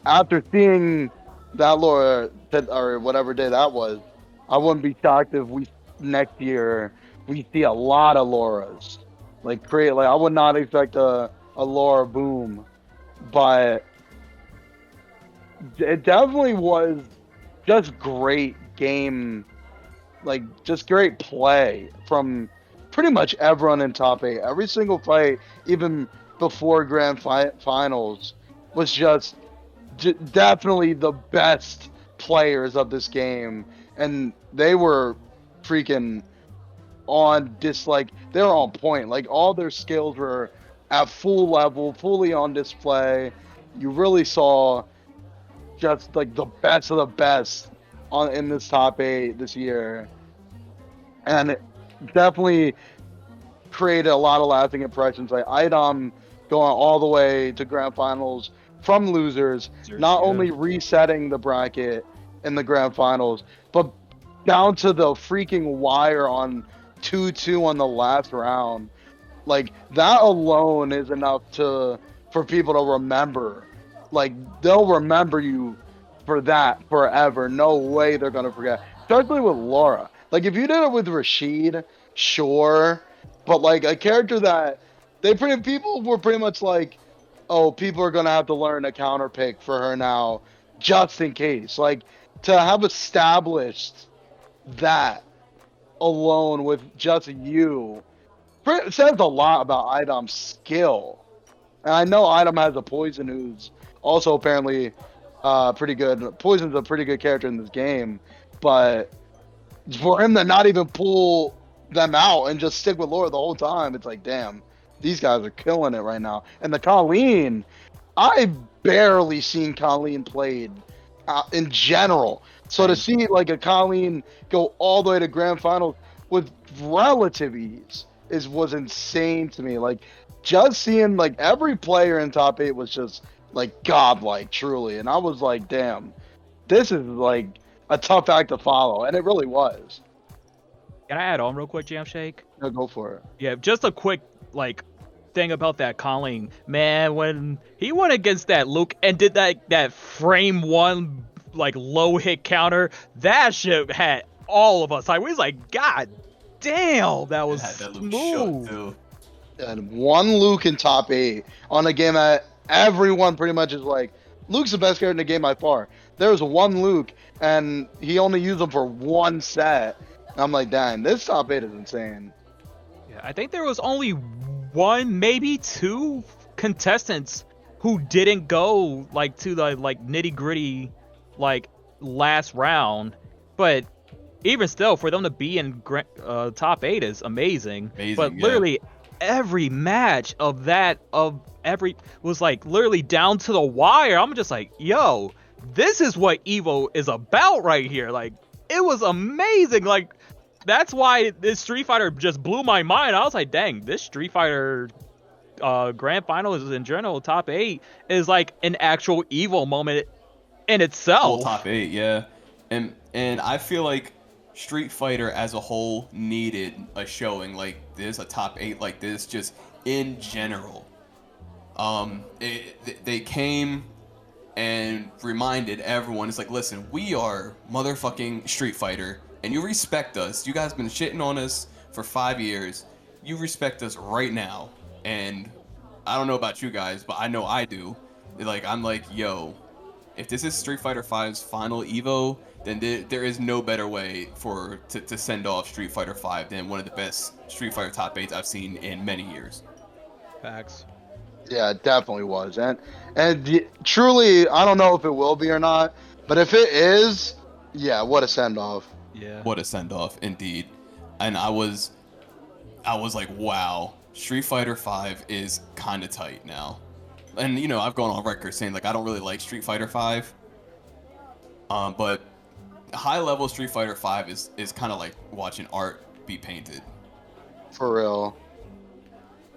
after seeing that Laura or whatever day that was, I wouldn't be shocked if we next year we see a lot of Lauras. Like create like I would not expect a a Laura boom, but it definitely was just great game like just great play from pretty much everyone in top eight. Every single fight, even before grand fi- finals, was just d- definitely the best players of this game, and they were freaking on dis like they were on point. Like all their skills were at full level, fully on display. You really saw just like the best of the best on in this top eight this year, and it definitely created a lot of lasting impressions. Like Idom um, going all the way to grand finals from losers, not only resetting the bracket in the grand finals, but down to the freaking wire on two two on the last round. Like that alone is enough to for people to remember. Like they'll remember you for that forever. No way they're gonna forget. Especially with Laura. Like if you did it with Rashid, sure. But like a character that they pretty people were pretty much like, oh, people are gonna have to learn a counter pick for her now, just in case. Like to have established that alone with just you says a lot about Idom's skill. And I know Idom has a poison who's also apparently uh, pretty good. Poison's a pretty good character in this game, but for him to not even pull them out and just stick with Laura the whole time, it's like, damn, these guys are killing it right now. And the Colleen, I've barely seen Colleen played uh, in general. So to see like a Colleen go all the way to grand finals with relative ease is was insane to me. Like just seeing like every player in top eight was just like godlike, truly, and I was like, damn, this is like a tough act to follow, and it really was. Can I add on real quick, Jam Shake? No, go for it. Yeah, just a quick like thing about that Colleen. Man, when he went against that Luke and did that that frame one like low hit counter, that shit had all of us like we was like, God damn, that was Had that look smooth. shook. And one Luke in top eight on a game that everyone pretty much is like, Luke's the best character in the game by far. There's one Luke, and he only used him for one set. And I'm like, dang, this top eight is insane. Yeah, I think there was only one, maybe two contestants who didn't go like to the like nitty gritty like last round. But even still, for them to be in uh, top eight is amazing. Amazing, but yeah. literally every match of that of every was like literally down to the wire. I'm just like, yo, this is what Evo is about right here. Like it was amazing. Like that's why this Street Fighter just blew my mind. I was like, dang, this Street Fighter uh grand finals in general top eight is like an actual Evo moment in itself. top eight, yeah. And and I feel like Street Fighter as a whole needed a showing like this, a top eight like this, just in general. Um, it, they came and reminded everyone, it's like, listen, we are motherfucking Street Fighter, and you respect us. You guys been shitting on us for five years. You respect us right now, and I don't know about you guys, but I know I do. Like, I'm like, yo, if this is Street Fighter V's final Evo, then there, there is no better way for to, to send off Street Fighter Five than one of the best Street Fighter top eights I've seen in many years. Facts. Yeah, it definitely was. And and the, truly, I don't know if it will be or not, but if it is, yeah, what a send off. Yeah. What a send off, indeed. And I was, I was like, wow, Street Fighter Five is kind of tight now. And you know, I've gone on record saying like I don't really like Street Fighter Five. Um, but high level Street Fighter V is is kind of like watching art be painted. For real.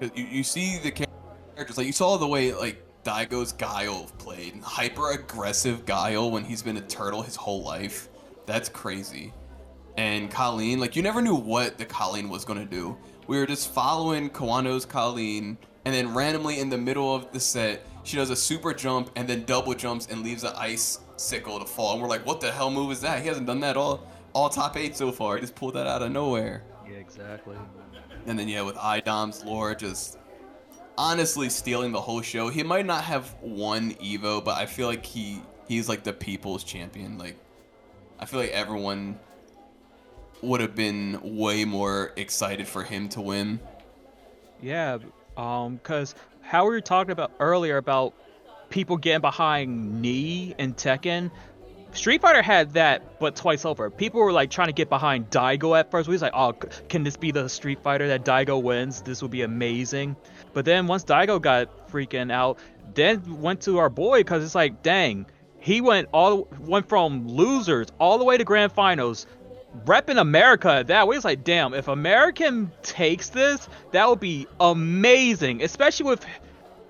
You, you see the characters like you saw the way like Daigo's Guile played, hyper aggressive Guile when he's been a turtle his whole life. That's crazy. And Colleen, like you never knew what the Colleen was gonna do. We were just following Kawano's Colleen, and then randomly in the middle of the set, she does a super jump and then double jumps and leaves the ice sickle to fall. And we're like, what the hell move is that? He hasn't done that all all top eight so far. He just pulled that out of nowhere. Yeah, exactly. And then yeah, with IDOM's Laura just honestly stealing the whole show. He might not have won Evo, but I feel like he he's like the people's champion. Like I feel like everyone would have been way more excited for him to win. Yeah, um, cause how we were talking about earlier about people getting behind Knee and Tekken. Street Fighter had that, but twice over. People were like trying to get behind Daigo at first. We was like, oh, can this be the Street Fighter that Daigo wins? This would be amazing. But then once Daigo got freaking out, then went to our boy because it's like, dang, he went all went from losers all the way to grand finals, repping America at that. We was like, damn, if American takes this, that would be amazing, especially with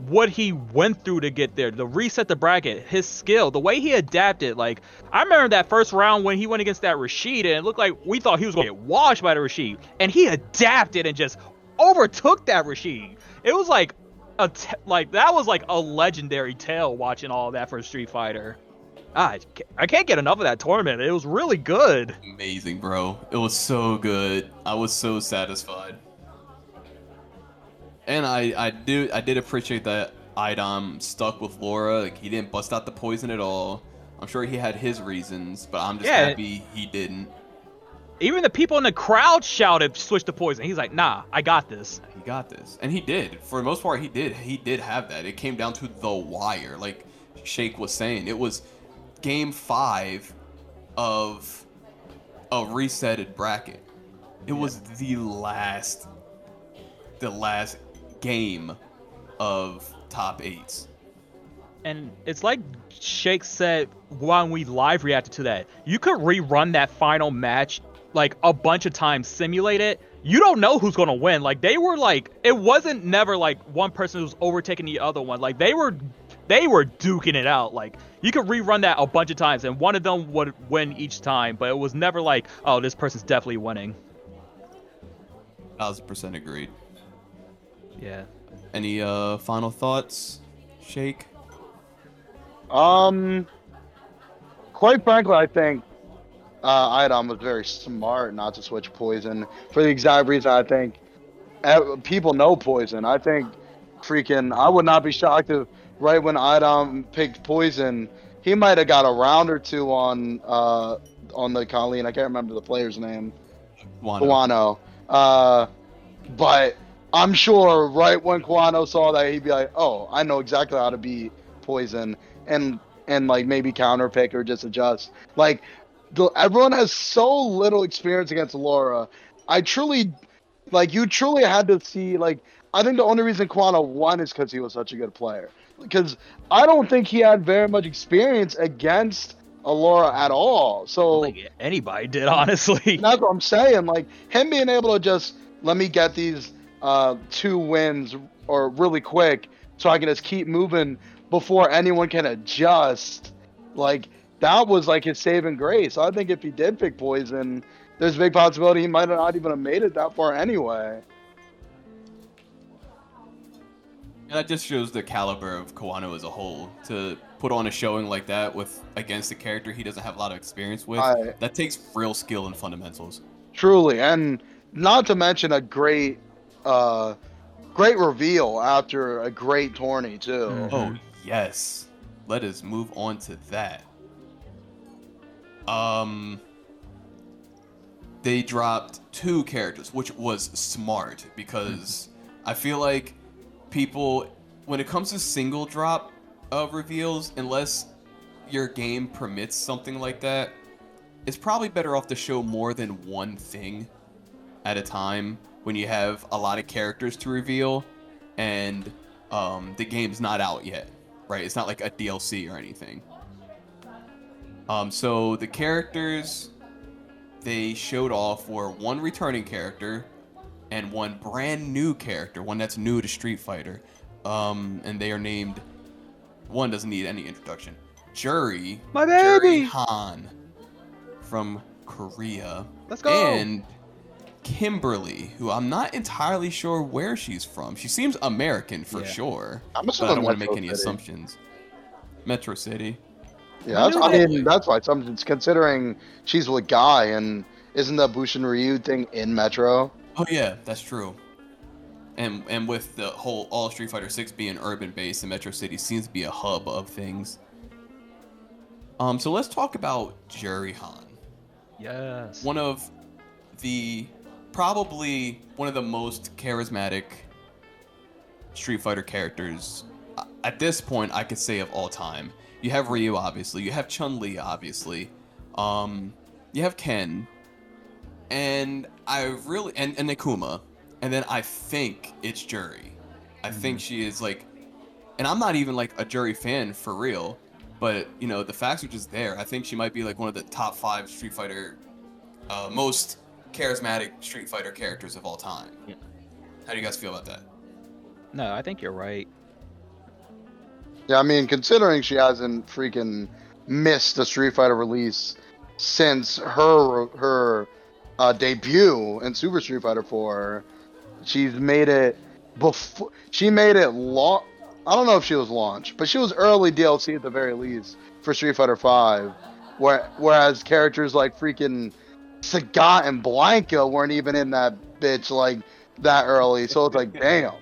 what he went through to get there, the reset the bracket, his skill, the way he adapted. Like I remember that first round when he went against that Rashid, and it looked like we thought he was going to get washed by the Rashid, and he adapted and just overtook that Rashid. It was like a like that was like a legendary tale watching all that for Street Fighter. Ah, I I can't get enough of that tournament. It was really good. Amazing, bro. It was so good. I was so satisfied. And I I do I did appreciate that Idom stuck with Laura. Like he didn't bust out the poison at all. I'm sure he had his reasons, but I'm just Yeah. happy he didn't. Even the people in the crowd shouted, "Switch to poison." He's like, "Nah, I got this." He got this, and he did. For the most part, he did. He did have that. It came down to the wire, like Shake was saying. It was game five of a resetted bracket. It was the last, the last game of top eights. And it's like Shake said when we live reacted to that. You could rerun that final match like a bunch of times, simulate it. You don't know who's gonna win. Like they were like, it wasn't never like one person who's overtaking the other one. Like they were, they were duking it out. Like you could rerun that a bunch of times, and one of them would win each time. But it was never like, oh, this person's definitely winning. Thousand percent agreed. Yeah. Any uh final thoughts, Shake? Um, quite frankly, I think uh, Idom was very smart not to switch poison for the exact reason I think ev- people know poison. I think freaking I would not be shocked if right when Idom picked poison, he might have got a round or two on uh on the Colleen. I can't remember the player's name. Wano. Guano. Uh, but I'm sure right when Guano saw that, he'd be like, "Oh, I know exactly how to beat Poison," and and like maybe counter pick or just adjust. Like, the, everyone has so little experience against Laura. I truly, like, you truly had to see. Like, I think the only reason Guano won is because he was such a good player. Because I don't think he had very much experience against Alora at all. So I don't think anybody did, honestly. that's what I'm saying. Like him being able to just let me get these uh, two wins or really quick, so I can just keep moving before anyone can adjust. Like that was like his saving grace. I think if he did pick poison, there's a big possibility he might not even have made it that far anyway. And that just shows the caliber of Kawano as a whole. To put on a showing like that with against a character he doesn't have a lot of experience with, I- that takes real skill and fundamentals. Truly, and not to mention a great, uh, great reveal after a great tourney too. Mhm. Oh yes. Let us move on to that. Um they dropped two characters, which was smart because I feel like people when it comes to single drop of reveals, unless your game permits something like that, it's probably better off to show more than one thing at a time when you have a lot of characters to reveal and um, the game's not out yet, right? It's not like a DLC or anything. Um, so the characters they showed off were one returning character and one brand new character, one that's new to Street Fighter. Um, and they are named. One doesn't need any introduction. Juri. My Juri baby! Han from Korea. Let's go. And Kimberly, who I'm not entirely sure where she's from. She seems American for Yeah. sure. I'm But I don't want to make any City. assumptions. Metro City. Yeah, that's, knew I that. mean that's why something's considering she's with Guy and isn't the Bushin Ryu thing in Metro? Oh yeah, that's true. And and with the whole all Street Fighter 6 being urban based, and Metro City seems to be a hub of things. Um, so let's talk about Juri Han. Yes. One of the probably one of the most charismatic Street Fighter characters uh, at this point I could say of all time. You have Ryu obviously, you have Chun Li obviously, um, you have Ken, and I really and, and Nekuma, and then I think it's Juri. I think she is like, and I'm not even like a Juri fan for real, but you know the facts are just there. I think she might be like one of the top five Street Fighter, uh, most charismatic Street Fighter characters of all time. Yeah. How do you guys feel about that? No, I think you're right. Yeah, I mean considering she hasn't freaking missed a Street Fighter release since her her uh, debut in Super Street Fighter 4, she's made it before she made it long. I don't know if she was launched, but she was early DLC at the very least for Street Fighter 5. Where, whereas characters like freaking Sagat and Blanka weren't even in that bitch like that early. So it's like, [LAUGHS] damn.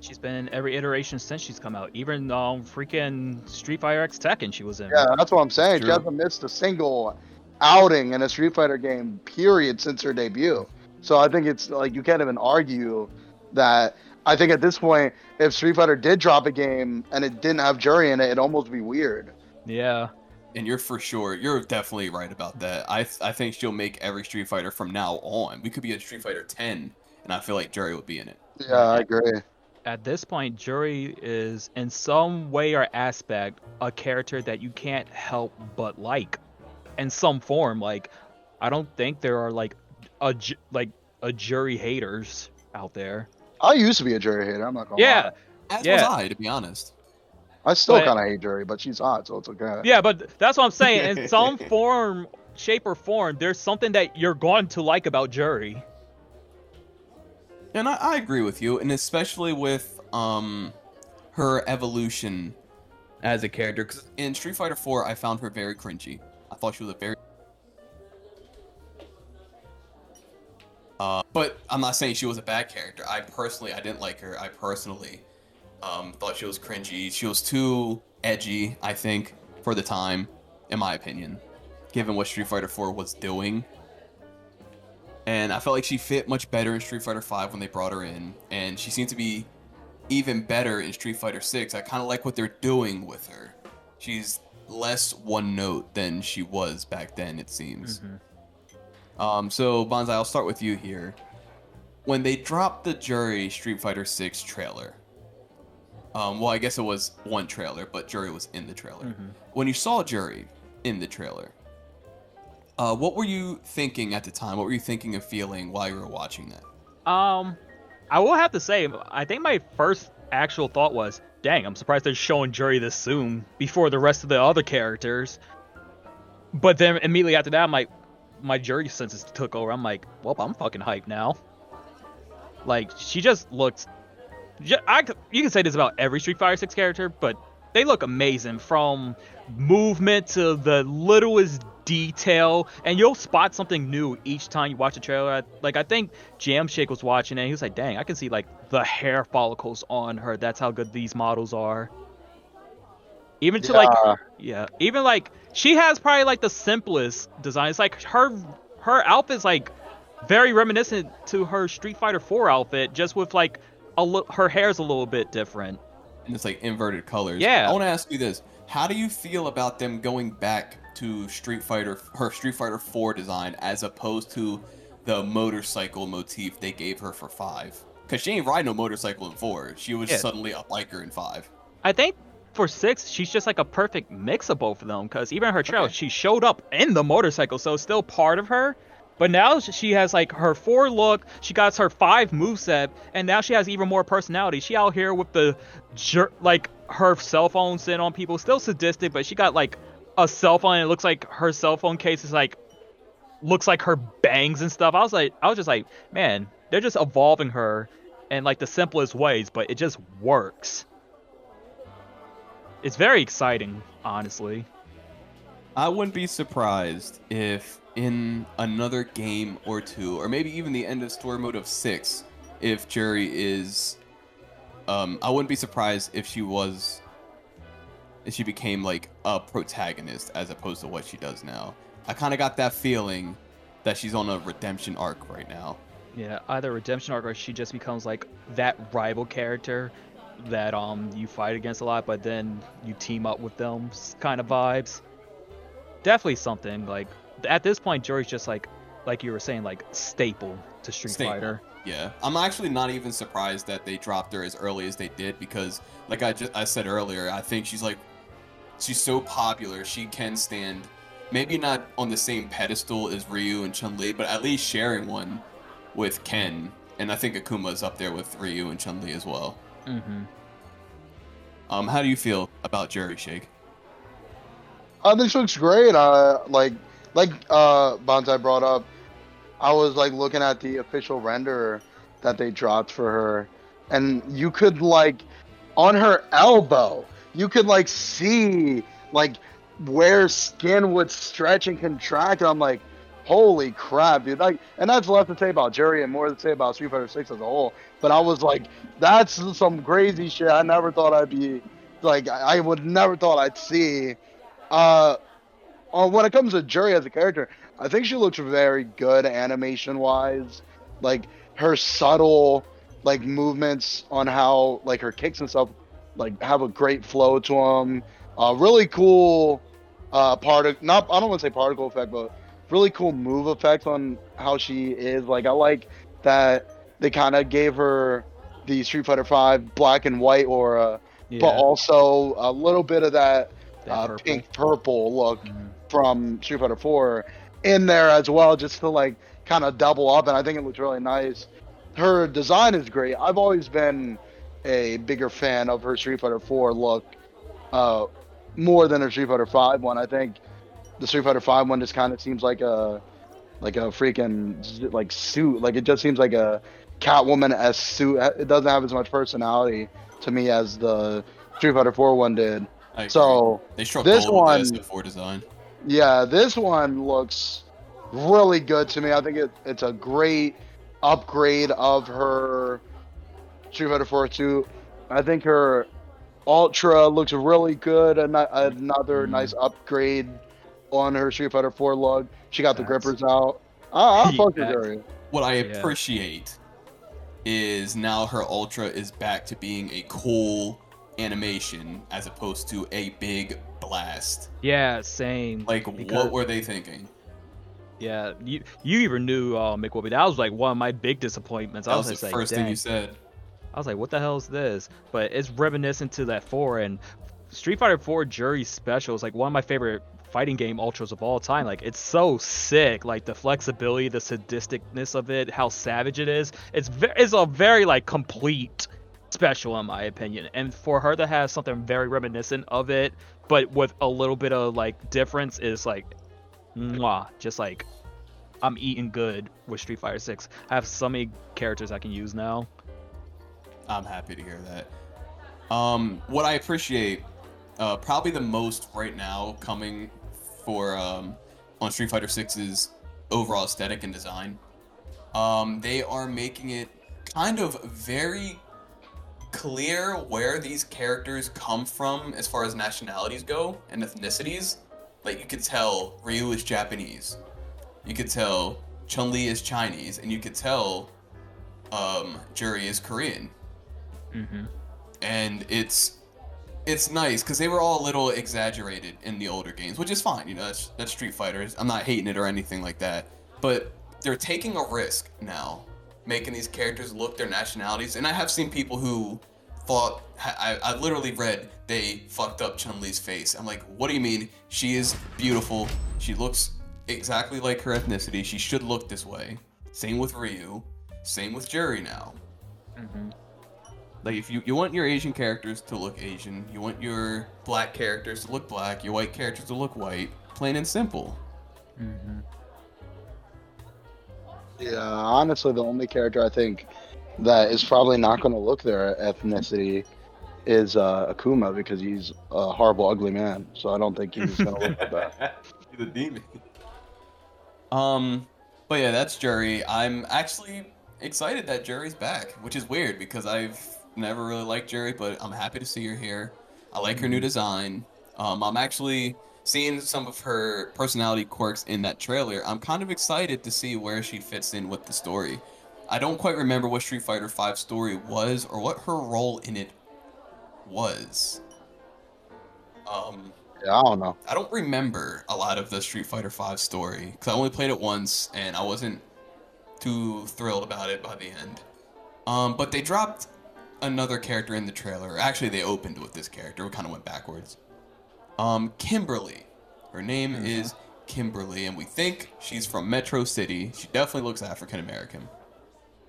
She's been in every iteration since she's come out. Even um freaking Street Fighter X Tekken she was in. Yeah, that's what I'm saying. She hasn't missed a single outing in a Street Fighter game, period, since her debut. So I think it's like you can't even argue that. I think at this point, if Street Fighter did drop a game and it didn't have Juri in it, it'd almost be weird. Yeah. And you're for sure, you're definitely right about that. I I think she'll make every Street Fighter from now on. We could be a Street Fighter 10, and I feel like Juri would be in it. Yeah, I agree. At this point, Juri is in some way or aspect a character that you can't help but like, in some form. Like, I don't think there are like a like a Juri haters out there. I used to be a Juri hater. I'm not gonna Yeah, lie. As Yeah. was I, to be honest. I still kind of hate Juri, but she's hot, so it's okay. yeah, but that's what I'm saying. In [LAUGHS] some form, shape, or form, there's something that you're going to like about Juri. And I, I agree with you, and especially with um her evolution as a character. Because in Street Fighter 4, I found her very cringy. I thought she was a very Uh, but I'm not saying she was a bad character. I personally, I didn't like her. I personally um, thought she was cringy. She was too edgy, I think, for the time, in my opinion, given what Street Fighter 4 was doing. And I felt like she fit much better in Street Fighter 5 when they brought her in, and she seemed to be even better in Street Fighter 6. I kind of like what they're doing with her. She's less one note than she was back then, it seems. Um, so Bonsai, I'll start with you here. When they dropped the Juri Street Fighter 6 trailer, um, well, I guess it was one trailer, but Juri was in the trailer. When you saw Juri in the trailer, uh, what were you thinking at the time? What were you thinking and feeling while you were watching that? Um, I will have to say, I think my first actual thought was, "Dang, I'm surprised they're showing Juri this soon before the rest of the other characters." But then immediately after that, I'm like, my Juri senses took over. I'm like, well, I'm fucking hyped now. Like she just looks. I you can say this about every Street Fighter Six character, but they look amazing from movement to the littlest detail, and you'll spot something new each time you watch a trailer. I- Like I think Jam Shake was watching it, and he was like, "Dang, I can see like the hair follicles on her. That's how good these models are." Even to like Yeah. yeah, even like she has probably like the simplest design. It's like her her outfit's like very reminiscent to her Street Fighter 4 outfit, just with like a li- her hair's a little bit different. and it's like inverted colors. Yeah. I want to ask you this: How do you feel about them going back to Street Fighter, her Street Fighter 4 design, as opposed to the motorcycle motif they gave her for five? Because she ain't riding no motorcycle in four. She was Yeah. suddenly a biker in five. I think for six, she's just like a perfect mix of both of them. Because even her trail, Okay. she showed up in the motorcycle, so it's still part of her. But now she has like her four look, she got her five moveset, and now she has even more personality. She out here with the jer- like her cell phone sitting on people, still sadistic, but she got like a cell phone. And it looks like her cell phone case is like looks like her bangs and stuff. I was like, I was just like, man, they're just evolving her in like the simplest ways, but it just works. It's very exciting, honestly. I wouldn't be surprised if in another game or two, or maybe even the end of story mode of six, if Juri is, um, I wouldn't be surprised if she was, if she became like a protagonist as opposed to what she does now. I kind of got that feeling that she's on a redemption arc right now. Yeah, either redemption arc or she just becomes like that rival character that um you fight against a lot, but then you team up with them kind of vibes. Definitely something like at this point, Juri's just like like you were saying, like staple to Street Staple. Fighter. Yeah, I'm actually not even surprised that they dropped her as early as they did because, like I just I said earlier, I think she's like, she's so popular, she can stand, maybe not on the same pedestal as Ryu and Chun Li, but at least sharing one with Ken, and I think Akuma's up there with Ryu and Chun Li as well. Mm-hmm. Um, how do you feel about Juri Shake? I think she looks great. Uh, like like uh, Bonsai brought up, I was like looking at the official render that they dropped for her, and you could like on her elbow, you could like see like where skin would stretch and contract. And I'm like, holy crap, dude! Like, and that's less to say about Juri and more to say about Street Fighter Six as a whole. But I was like, that's some crazy shit. I never thought I'd be like, I I would never thought I'd see. Uh, uh, when it comes to Juri as a character, I think she looks very good animation wise. Like her subtle like movements on how like her kicks and stuff like have a great flow to them. Uh, really cool uh part not I don't want to say particle effect, but really cool move effects on how she is. Like I like that they kind of gave her the Street Fighter Five black and white aura, Yeah, but also a little bit of that, that uh, purple. pink purple look Mhm. From Street Fighter 4 in there as well, just to like kind of double up. And I think it looks really nice. Her design is great. I've always been a bigger fan of her Street Fighter 4 look, uh, more than her Street Fighter 5 one. I think the Street Fighter 5 one just kind of seems like a like a freaking like suit. Like it just seems like a Catwoman s suit. It doesn't have as much personality to me as the Street Fighter 4 one did. So this one- S4 design. Yeah, this one looks really good to me. I think it, it's a great upgrade of her Street Fighter 4 2. I think her Ultra looks really good. An- another Mhm. nice upgrade on her Street Fighter 4 look. She got the grippers out. I, I [LAUGHS] fuck with her. What I Yeah. appreciate is now her Ultra is back to being a cool animation as opposed to a big blast. Yeah, same. Like, Because- what were they thinking? Yeah, you you even knew uh, McWhoopi. That was like one of my big disappointments. I That was, was the like, first thing you said. I was like, what the hell is this? But it's reminiscent to that 4 and Street Fighter 4 Juri Special is like one of my favorite fighting game ultras of all time. Like it's so sick, like the flexibility, the sadisticness of it, how savage it is. It's very, it's a very like complete special in my opinion. And for her to have something very reminiscent of it, but with a little bit of like difference is like mwah, just like I'm eating good with Street Fighter 6. I have so many characters I can use now. I'm happy to hear that. Um, what I appreciate, uh, probably the most right now, coming for um, on Street Fighter 6's overall aesthetic and design. Um, they are making it kind of very clear where these characters come from as far as nationalities go and ethnicities. Like you could tell Ryu is Japanese, you could tell Chun Li is Chinese, and you could tell um, Juri is Korean Mm-hmm. and it's it's nice because they were all a little exaggerated in the older games, which is fine. You know, that's that's Street Fighters. I'm not hating it or anything like that, but they're taking a risk now, making these characters look their nationalities. And I have seen people who thought I, I literally read they fucked up Chun Li's face. I'm like, what do you mean? She is beautiful. She looks exactly like her ethnicity. She should look this way. Same with Ryu. Same with Juri now. Mm-hmm. Like if you, you want your Asian characters to look Asian, you want your black characters to look black, your white characters to look white, plain and simple. Mm-hmm. Yeah, honestly, the only character I think that is probably not going to look their ethnicity is uh, Akuma because he's a horrible, ugly man. So I don't think he's going to look like that. [LAUGHS] You're the demon. Um, but yeah, that's Juri. I'm actually excited that Juri's back, which is weird because I've never really liked Jerry, but I'm happy to see her here. I like her new design. Um, I'm actually seeing some of her personality quirks in that trailer. I'm kind of excited to see where she fits in with the story. I don't quite remember what Street Fighter V story was or what her role in it was. Um, Yeah, I don't know. I don't remember a lot of the Street Fighter V story because I only played it once and I wasn't too thrilled about it by the end. Um, but they dropped another character in the trailer. Actually, they opened with this character. We kind of went backwards. Um, Kimberly. Her name is Kimberly, and we think she's from Metro City. She definitely looks African American.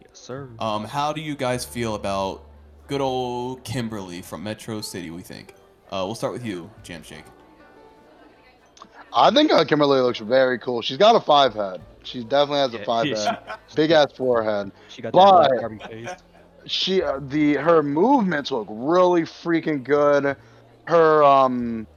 Yes, sir. Um, how do you guys feel about good old Kimberly from Metro City? We think. Uh, we'll start with you, Jam Shake. I think uh, Kimberly looks very cool. She's got a five head. She definitely has a five yeah, head. [LAUGHS] Big ass forehead. She got But- that black Barbie face. she uh, the her movements look really freaking good. Her um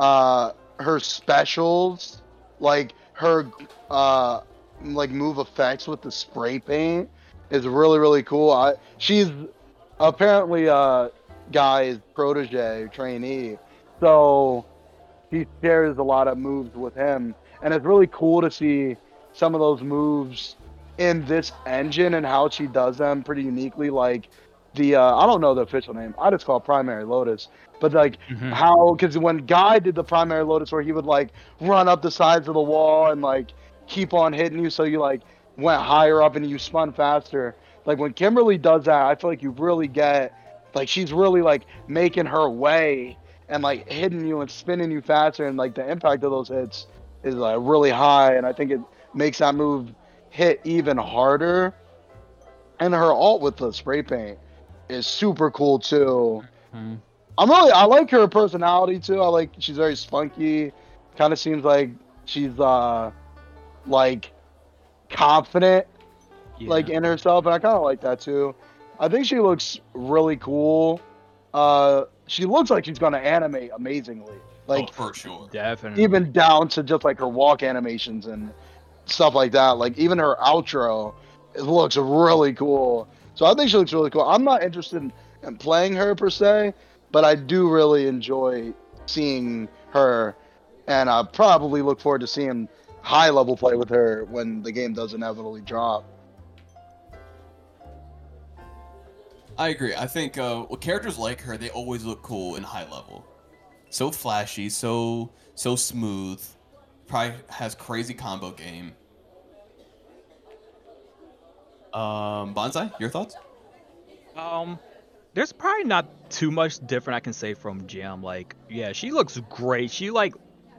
uh her specials like her uh like move effects with the spray paint is really really cool. I she's apparently uh guy's protege trainee. So he shares a lot of moves with him and it's really cool to see some of those moves in this engine and how she does them pretty uniquely. Like the uh, I don't know the official name. I just call it Primary Lotus. But like Mhm. how because when Guy did the Primary Lotus where he would like run up the sides of the wall and like keep on hitting you so you like went higher up and you spun faster. Like when Kimberly does that, I feel like you really get like she's really like making her way and like hitting you and spinning you faster and like the impact of those hits is like really high and I think it makes that move hit even harder. And her alt with the spray paint is super cool too. Mhm. I'm really I like her personality too. I like she's very spunky. Kind of seems like she's uh like confident like in herself and I kind of like that too. I think she looks really cool. Uh she looks like she's going to animate amazingly. Like oh, for sure. Definitely. even down to just like her walk animations and stuff like that. Like even her outro, it looks really cool. So I think she looks really cool. I'm not interested in, in playing her per se, but I do really enjoy seeing her, and I probably look forward to seeing high level play with her when the game does inevitably drop. I agree. I think uh, well, characters like her, they always look cool in high level. So flashy, so so smooth. Probably has crazy combo game. Um, Bonsai, your thoughts? Um, there's probably not too much different I can say from Jam. Like, yeah, she looks great. She like,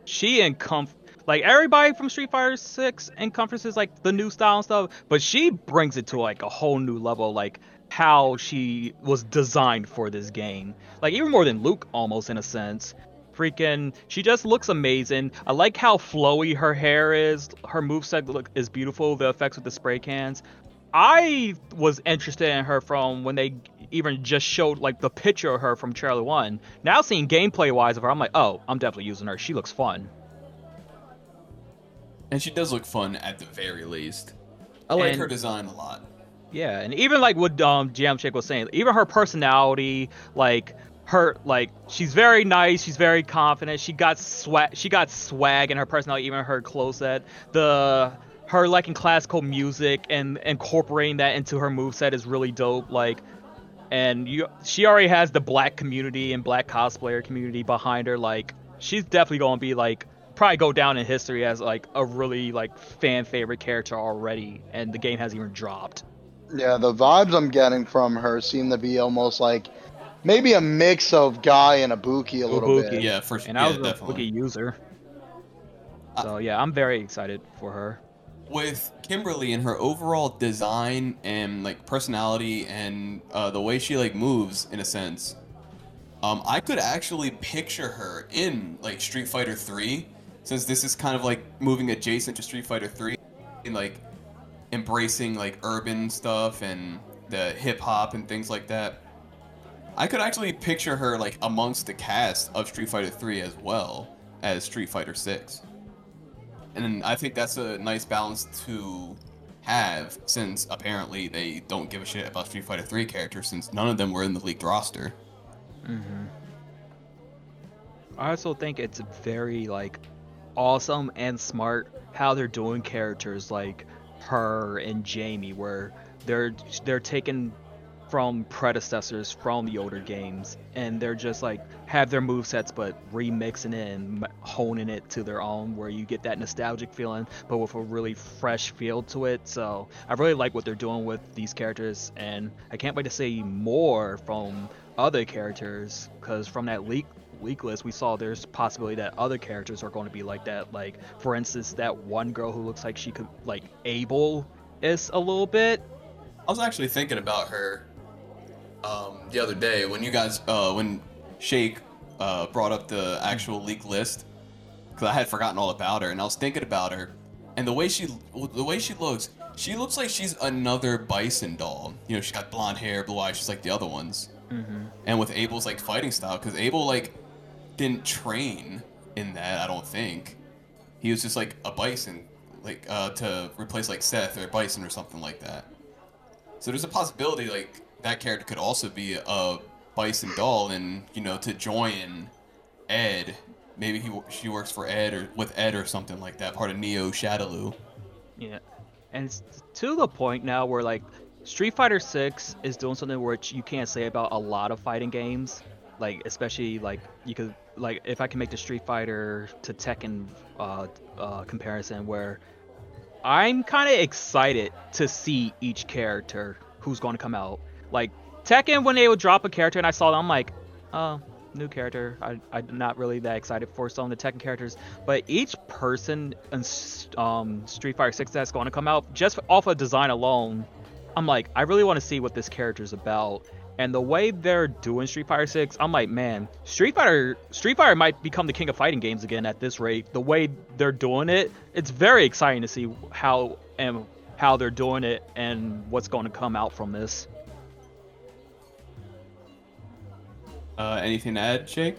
she and comf, like everybody from Street Fighter Six encompasses like the new style and stuff, but she brings it to like a whole new level. Like how she was designed for this game. Like even more than Luke, almost in a sense. freaking she just looks amazing. I like how flowy her hair is. Her moveset look is beautiful. The effects with the spray cans. I was interested in her from when they even just showed like the picture of her from trailer one. Now seeing gameplay wise of her, I'm like, oh, I'm definitely using her. She looks fun. And she does look fun at the very least. I like And- her design a lot. Yeah, and even like what um Jam Shake was saying, even her personality, like her like she's very nice, she's very confident. She got swag, she got swag in her personality, even her clothes set. The her liking classical music and incorporating that into her moveset is really dope. Like, and you, she already has the black community and black cosplayer community behind her. Like, she's definitely gonna be like probably go down in history as like a really like fan favorite character already, and the game hasn't even dropped. Yeah, the vibes I'm getting from her seem to be almost like maybe a mix of Guy and Ibuki a little Ibuki. bit. Yeah, for sure. And yeah, I was a definitely. Wiki user. So yeah, I'm very excited for her. With Kimberly and her overall design and like personality and uh, the way she like moves in a sense, um, I could actually picture her in like Street Fighter 3, since this is kind of like moving adjacent to Street Fighter 3 and like embracing like urban stuff and the hip hop and things like that. I could actually picture her like amongst the cast of Street Fighter 3 as well as Street Fighter 6 and I think that's a nice balance to have since apparently they don't give a shit about Street Fighter 3 characters since none of them were in the leaked roster. Mm-hmm. I also think it's very like awesome and smart how they're doing characters like her and Jamie, where they're they're taken from predecessors from the older games, and they're just like have their move sets but remixing it and honing it to their own, where you get that nostalgic feeling, but with a really fresh feel to it. So I really like what they're doing with these characters, and I can't wait to see more from other characters, because from that leak leak list, we saw there's possibility that other characters are going to be like that. Like, for instance, that one girl who looks like she could like able is a little bit. I was actually thinking about her um, the other day when you guys, uh, when Shake uh, brought up the actual leak list, because I had forgotten all about her, and I was thinking about her, and the way she, the way she looks, she looks like she's another Bison doll. You know, she's got blonde hair, blue eyes, just like the other ones. And with Abel's like fighting style, because Abel like didn't train in that, I don't think. He was just like a Bison, like uh, to replace like Seth or Bison or something like that. So there's a possibility like that character could also be a Bison doll, and you know to join Ed. Maybe he she works for Ed or with Ed or something like that, part of Neo Shadaloo. Yeah, and to the point now where like Street Fighter Six is doing something which you can't say about a lot of fighting games. Like especially like you could like if I can make the Street Fighter to Tekken uh, uh, comparison, where I'm kind of excited to see each character who's going to come out. Like Tekken, when they would drop a character and I saw them, I'm like, oh, new character. I, I'm not really that excited for some of the Tekken characters, but each person in um, Street Fighter 6 that's going to come out, just off of design alone, I'm like, I really want to see what this character's about. And the way they're doing Street Fighter 6, I'm like, man, Street Fighter Street Fighter might become the king of fighting games again at this rate. The way they're doing it, it's very exciting to see how and how they're doing it and what's going to come out from this. Uh, anything to add, Shake?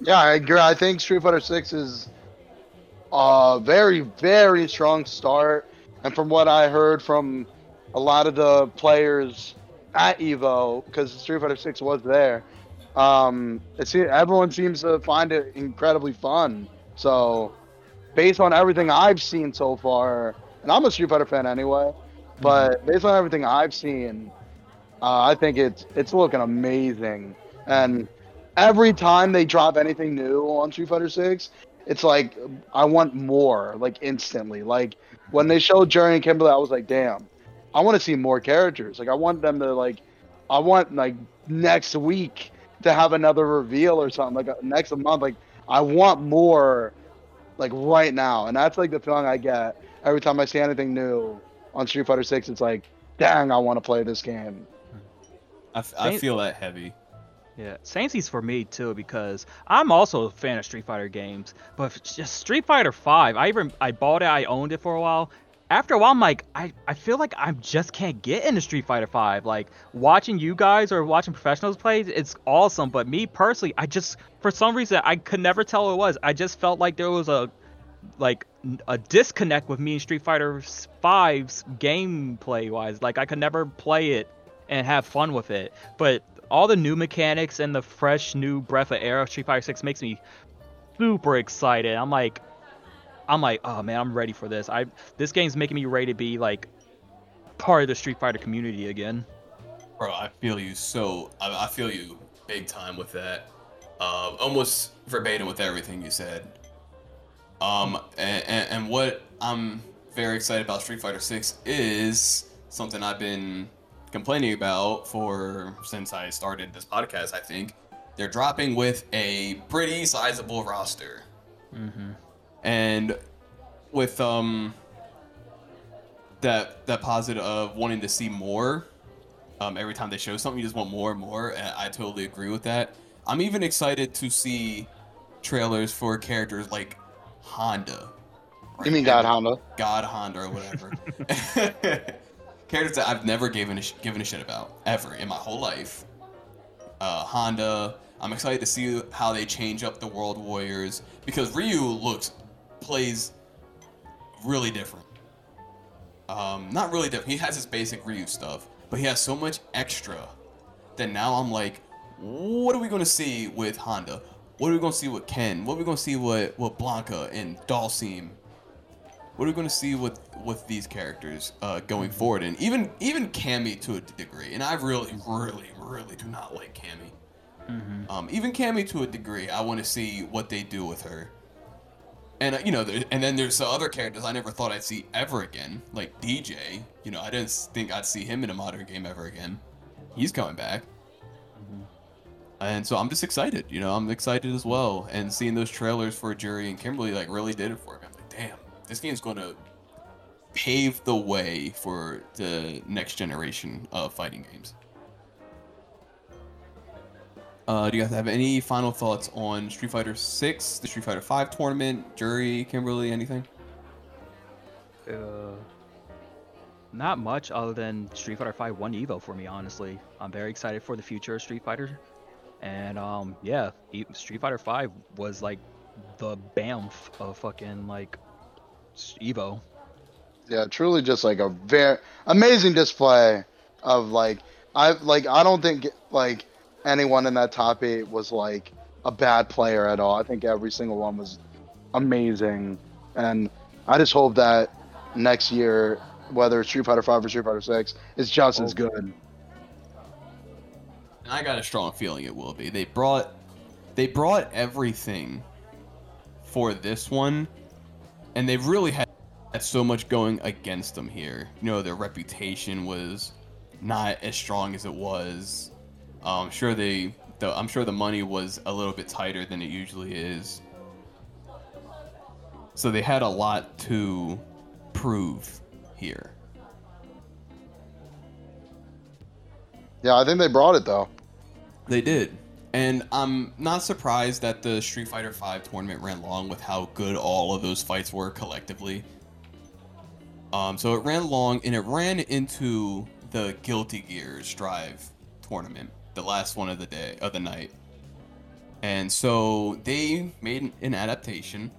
Yeah, I agree. I think Street Fighter Six is a very, very strong start. And from what I heard from a lot of the players at Evo, because Street Fighter Six was there, um, it se- everyone seems to find it incredibly fun. So, based on everything I've seen so far, and I'm a Street Fighter fan anyway, but based on everything I've seen, uh, I think it's it's looking amazing. And every time they drop anything new on Street Fighter Six, it's like I want more, like instantly. Like when they showed Juri and Kimberly, I was like, damn, I want to see more characters. Like I want them to like, I want like next week to have another reveal or something. Like uh, next month, like I want more, like right now. And that's like the feeling I get every time I see anything new on Street Fighter Six. It's like, dang, I want to play this game. I, f- I feel that heavy. Yeah, Samesies for me too because I'm also a fan of Street Fighter games, but just Street Fighter Five. I even I bought it, I owned it for a while. After a while, I'm like, I, I feel like I just can't get into Street Fighter Five. Like watching you guys or watching professionals play, it's awesome. But me personally, I just for some reason I could never tell what it was. I just felt like there was a like a disconnect with me and Street Fighter V's gameplay wise. Like I could never play it and have fun with it. But all the new mechanics and the fresh new breath of air of Street Fighter 6 makes me super excited. I'm like I'm like, oh man, I'm ready for this. I this game's making me ready to be like part of the Street Fighter community again. Bro, I feel you so. I, I feel you big time with that. Uh, almost verbatim with everything you said. Um, and, and, and what I'm very excited about Street Fighter 6 is something I've been complaining about for since I started this podcast. I think they're dropping with a pretty sizable roster, and with um that that positive of wanting to see more um, every time they show something, you just want more and more. And I totally agree with that. I'm even excited to see trailers for characters like Honda. You mean God Honda? God Honda or whatever. [LAUGHS] characters that I've never given a sh- given a shit about ever in my whole life. Uh, Honda. I'm excited to see how they change up the World Warriors because Ryu looks plays really different. Um, not really different. He has his basic Ryu stuff, but he has so much extra that now I'm like, what are we gonna see with Honda? What are we gonna see with Ken? What are we gonna see with with Blanka and Dhalsim? What are we gonna see with with these characters uh, going forward? And even even Cammy to a degree. And I really, really, really do not like Cammy. Um, even Cammy to a degree, I want to see what they do with her. And uh, you know, there, and then there's the other characters I never thought I'd see ever again, like DJ. You know, I didn't think I'd see him in a modern game ever again. He's coming back, and so I'm just excited. You know, I'm excited as well. And seeing those trailers for Juri and Kimberly like really did it for me. I'm like, damn, this game's going to pave the way for the next generation of fighting games. Uh, do you guys have any final thoughts on Street Fighter 6, the Street Fighter 5 tournament, Juri, Kimberly, anything? Uh, not much other than Street Fighter 5 one Evo for me, honestly. I'm very excited for the future of Street Fighter, and um, yeah, E- Street Fighter 5 was like the BAMF of fucking like Evo. Yeah, truly just like a very amazing display of like I like I don't think like anyone in that top eight was like a bad player at all. I think every single one was amazing, and I just hope that next year, whether it's Street Fighter Five or Street Fighter Six, is just as good. And I got a strong feeling it will be. They brought they brought everything for this one, and they really had, had so much going against them here. You know, their reputation was not as strong as it was. Um, sure they, the, I'm sure the money was a little bit tighter than it usually is. So they had a lot to prove here. Yeah, I think they brought it though. They did. And I'm not surprised that the Street Fighter V tournament ran long with how good all of those fights were collectively. Um, so it ran long, and it ran into the Guilty Gear Strive tournament, the last one of the day of the night. And so they made an adaptation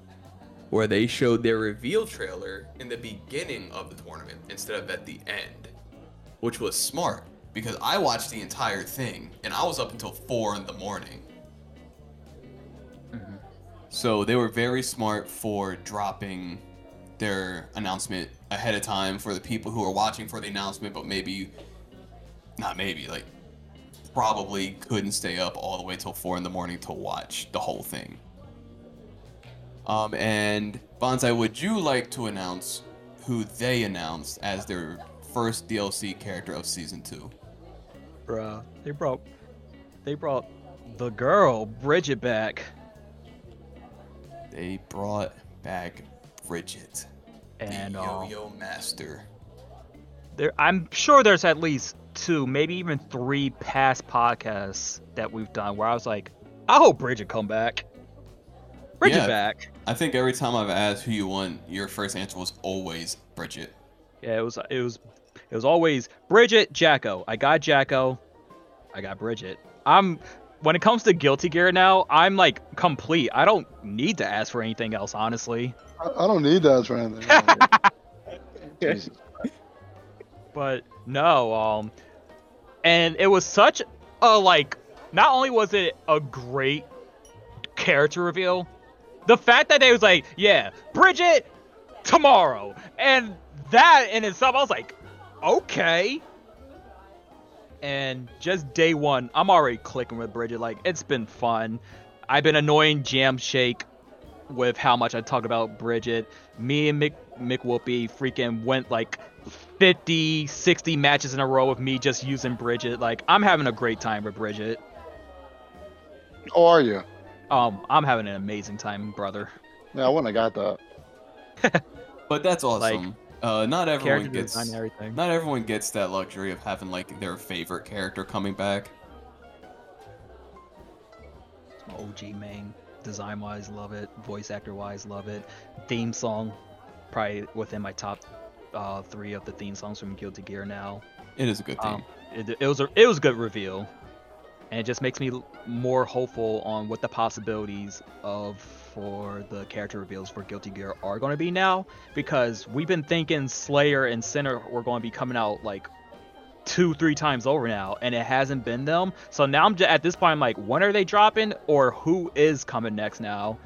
where they showed their reveal trailer in the beginning of the tournament instead of at the end, which was smart because I watched the entire thing and I was up until four in the morning. Mm-hmm. So they were very smart for dropping their announcement ahead of time for the people who are watching for the announcement, but maybe not maybe like probably couldn't stay up all the way till four in the morning to watch the whole thing. Um, and Bonsai, would you like to announce who they announced as their first DLC character of season two? Bruh, they brought they brought the girl Bridget back, They brought back Bridget, and the uh, Yo-Yo Master. there I'm sure there's at least two, maybe even three past podcasts that we've done where I was like, I hope Bridget come back. Bridget Yeah. back. I think every time I've asked who you want, your first answer was always Bridget. Yeah, it was it was it was always Bridget, Jack-O. I got Jack-O. I got Bridget. I'm when it comes to Guilty Gear now, I'm like complete. I don't need to ask for anything else, honestly. I, I don't need that for anything. [LAUGHS] Jesus. But no, um and it was such a like not only was it a great character reveal, the fact that they was like, yeah, Bridget tomorrow. And that in itself, I was like, okay. And just day one, I'm already clicking with Bridget. Like, it's been fun. I've been annoying Jam Shake with how much I talk about Bridget. Me and Mick, Mick Whoopi freaking went like 50, 60 matches in a row with me just using Bridget. Like, I'm having a great time with Bridget. Oh, are you? Um, I'm having an amazing time, brother. Yeah, I wouldn't have got that. [LAUGHS] But that's awesome. uh, not everyone gets everything. not everyone gets that luxury of having like their favorite character coming back. OG main. Design wise, love it. Voice actor wise, love it. Theme song, probably within my top uh, three of the theme songs from Guilty Gear now. It is a good thing. Um, it, it was a it was a good reveal, and it just makes me more hopeful on what the possibilities of for the character reveals for Guilty Gear are going to be now. Because we've been thinking Slayer and Sinner were going to be coming out like two, three times over now, and it hasn't been them. So now I'm just, at this point, I'm like, when are they dropping, or who is coming next now?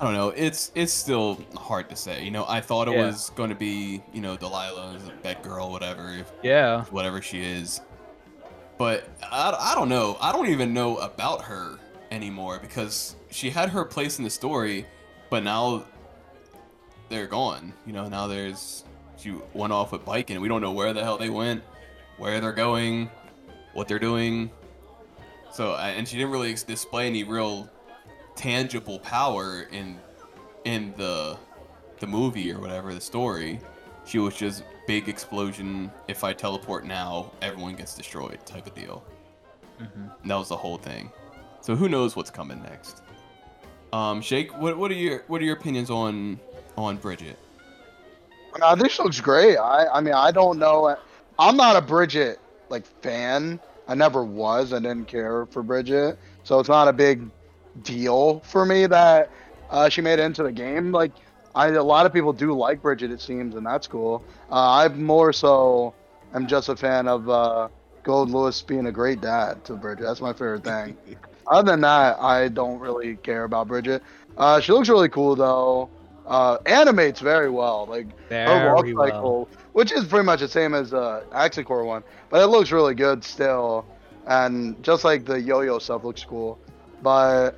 I don't know. It's it's still hard to say. You know, I thought it Yeah. was going to be you know Delilah, that girl, whatever, Yeah, whatever she is. But I, I don't know. I don't even know about her anymore because she had her place in the story, but now they're gone. You know, now there's she went off with Bike, and we don't know where the hell they went, where they're going, what they're doing. So, and she didn't really display any real tangible power in in the the movie or whatever the story. She was just big explosion. If I teleport now, everyone gets destroyed type of deal. Mhm. That was the whole thing. So who knows what's coming next? Um, Shake, what what are your what are your opinions on on Bridget? I think she looks great. I, I mean, I don't know. I'm not a Bridget like fan. I never was. I didn't care for Bridget, so it's not a big deal for me that uh, she made into the game. Like, I a lot of people do like Bridget, it seems, and that's cool. Uh, I'm more so. I'm just a fan of uh, Goldlewis being a great dad to Bridget. That's my favorite thing. [LAUGHS] Other than that, I don't really care about Bridget. Uh, she looks really cool though. Uh, animates very well. Like her walk very well. cycle, which is pretty much the same as uh, Accent Core one, but it looks really good still. And just like the yo-yo stuff looks cool, but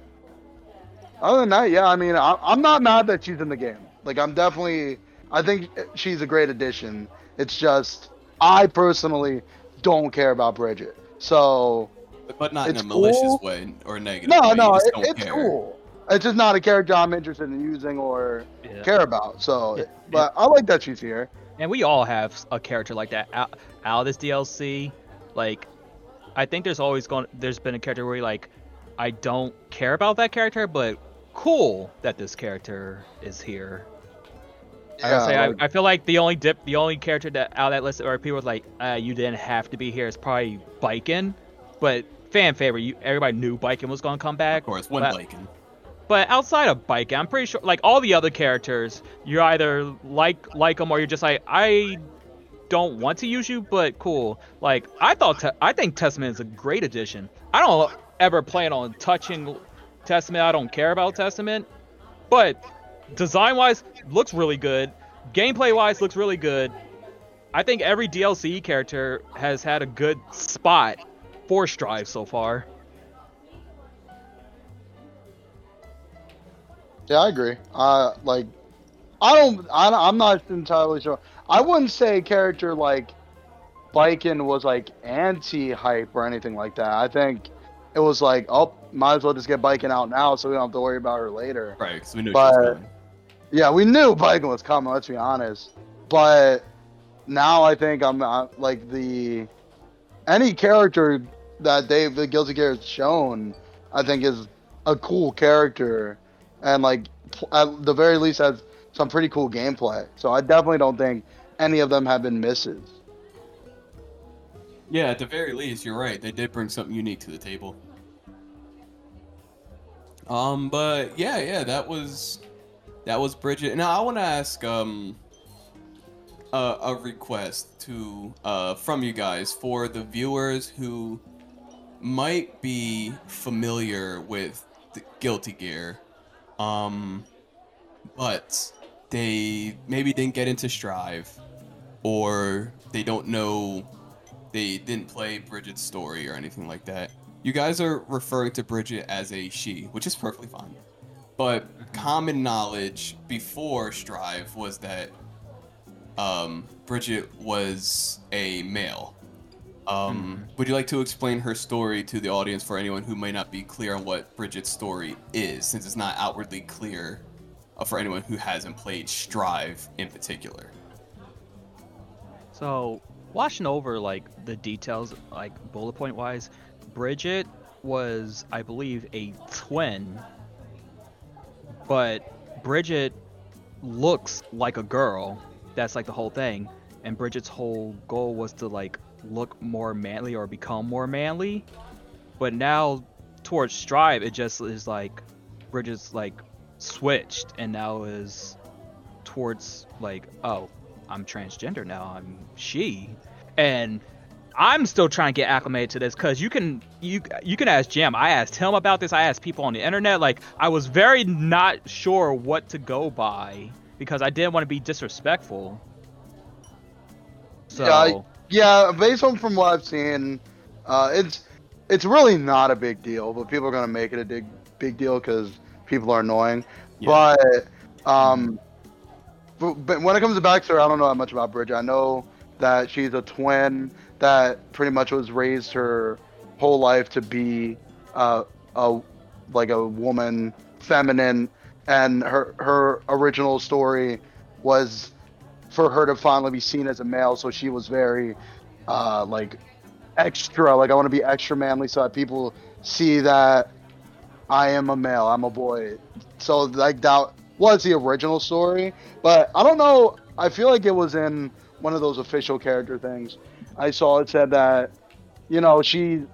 other than that, yeah, I mean, I, I'm not mad that she's in the game. Like, I'm definitely, I think she's a great addition. It's just, I personally don't care about Bridget. So, But not in a malicious cool. way or negative. no, way. No, it, it's care. cool. It's just not a character I'm interested in using or Yeah. care about. So, Yeah. but I like that she's here. and we all have a character like that out, out of this DLC. Like, I think there's always going. There's been a character where you're like, I don't care about that character, but cool that this character is here. I gotta say, like- I, I feel like the only dip, the only character that out of that list where people was like, uh, you didn't have to be here is probably Baiken, but fan favorite. You everybody knew Baiken was gonna come back. Of course, one but- Bacon. but outside of Baiken, I'm pretty sure like all the other characters, you either like like them or you're just like I don't want to use you, but cool. Like I thought, te- I think Testament is a great addition. I don't ever plan on touching Testament. I don't care about Testament, but design wise, looks really good. Gameplay wise, looks really good. I think every DLC character has had a good spot for Strive so far. Yeah, I agree. Uh, like, I don't, I, I'm not entirely sure. I wouldn't say character like Baiken was like anti-hype or anything like that. I think it was like, oh, might as well just get Baiken out now so we don't have to worry about her later. Right, because we knew she But- was coming. Yeah, we knew Baiken was coming. Let's be honest. But now I think I'm uh, like the any character that they've the Guilty Gear has shown, I think is a cool character, and like at the very least has some pretty cool gameplay. So I definitely don't think any of them have been misses. Yeah, at the very least, you're right. They did bring something unique to the table. Um, but yeah, yeah, that was that was Bridget. Now I want to ask um a, a request to uh from you guys for the viewers who might be familiar with the Guilty Gear, um, but they maybe didn't get into Strive, or they don't know they didn't play Bridget's story or anything like that. You guys are referring to Bridget as a she, which is perfectly fine. But common knowledge before Strive was that um, Bridget was a male. Um, Would you like to explain her story to the audience for anyone who may not be clear on what Bridget's story is, since it's not outwardly clear uh, for anyone who hasn't played Strive in particular? So, watching over like the details, like bullet point wise, Bridget was, I believe, a twin, but Bridget looks like a girl. That's like the whole thing. And Bridget's whole goal was to like look more manly or become more manly. But now towards Strive, it just is like Bridget's like switched and now is towards like, oh, I'm transgender now. I'm she, and I'm still trying to get acclimated to this because you can you you can ask Jim. I asked him about this. I asked people on the internet. Like I was very not sure what to go by because I didn't want to be disrespectful. So Yeah, I- Yeah, based on from what I've seen, uh, it's it's really not a big deal, but people are gonna make it a big big deal because people are annoying. Yeah. But um, but, when it comes to Baxter, I don't know that much about Bridget. I know that she's a twin that pretty much was raised her whole life to be uh, a like a woman, feminine, and her her original story was for her to finally be seen as a male. So she was very uh, like extra. Like I want to be extra manly, so that people see that I am a male. I'm a boy. So like that was the original story, but I don't know. I feel like it was in one of those official character things. I saw it said that you know she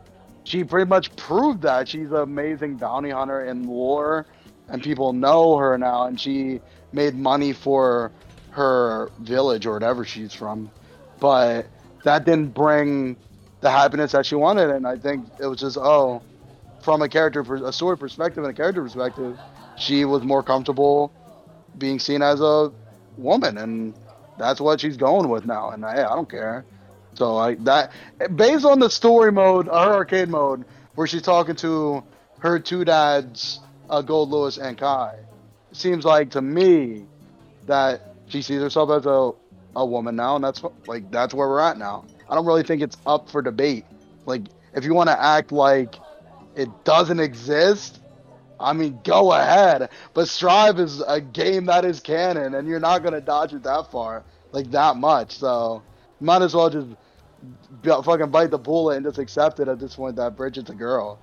she pretty much proved that she's an amazing bounty hunter in lore, and people know her now, and she made money for her village or whatever she's from, but that didn't bring the happiness that she wanted, and I think it was just oh, from a character, a story perspective and a character perspective, she was more comfortable being seen as a woman, and that's what she's going with now. And hey, I don't care. So I that based on the story mode, her arcade mode, where she's talking to her two dads, uh, Goldlewis and Ky, seems like to me that she sees herself as a a woman now, and that's like that's where we're at now. I don't really think it's up for debate. Like if you want to act like it doesn't exist, I mean, go ahead. But Strive is a game that is canon, and you're not gonna dodge it that far, like that much. So might as well just b- fucking bite the bullet and just accept it at this point that Bridget's a girl.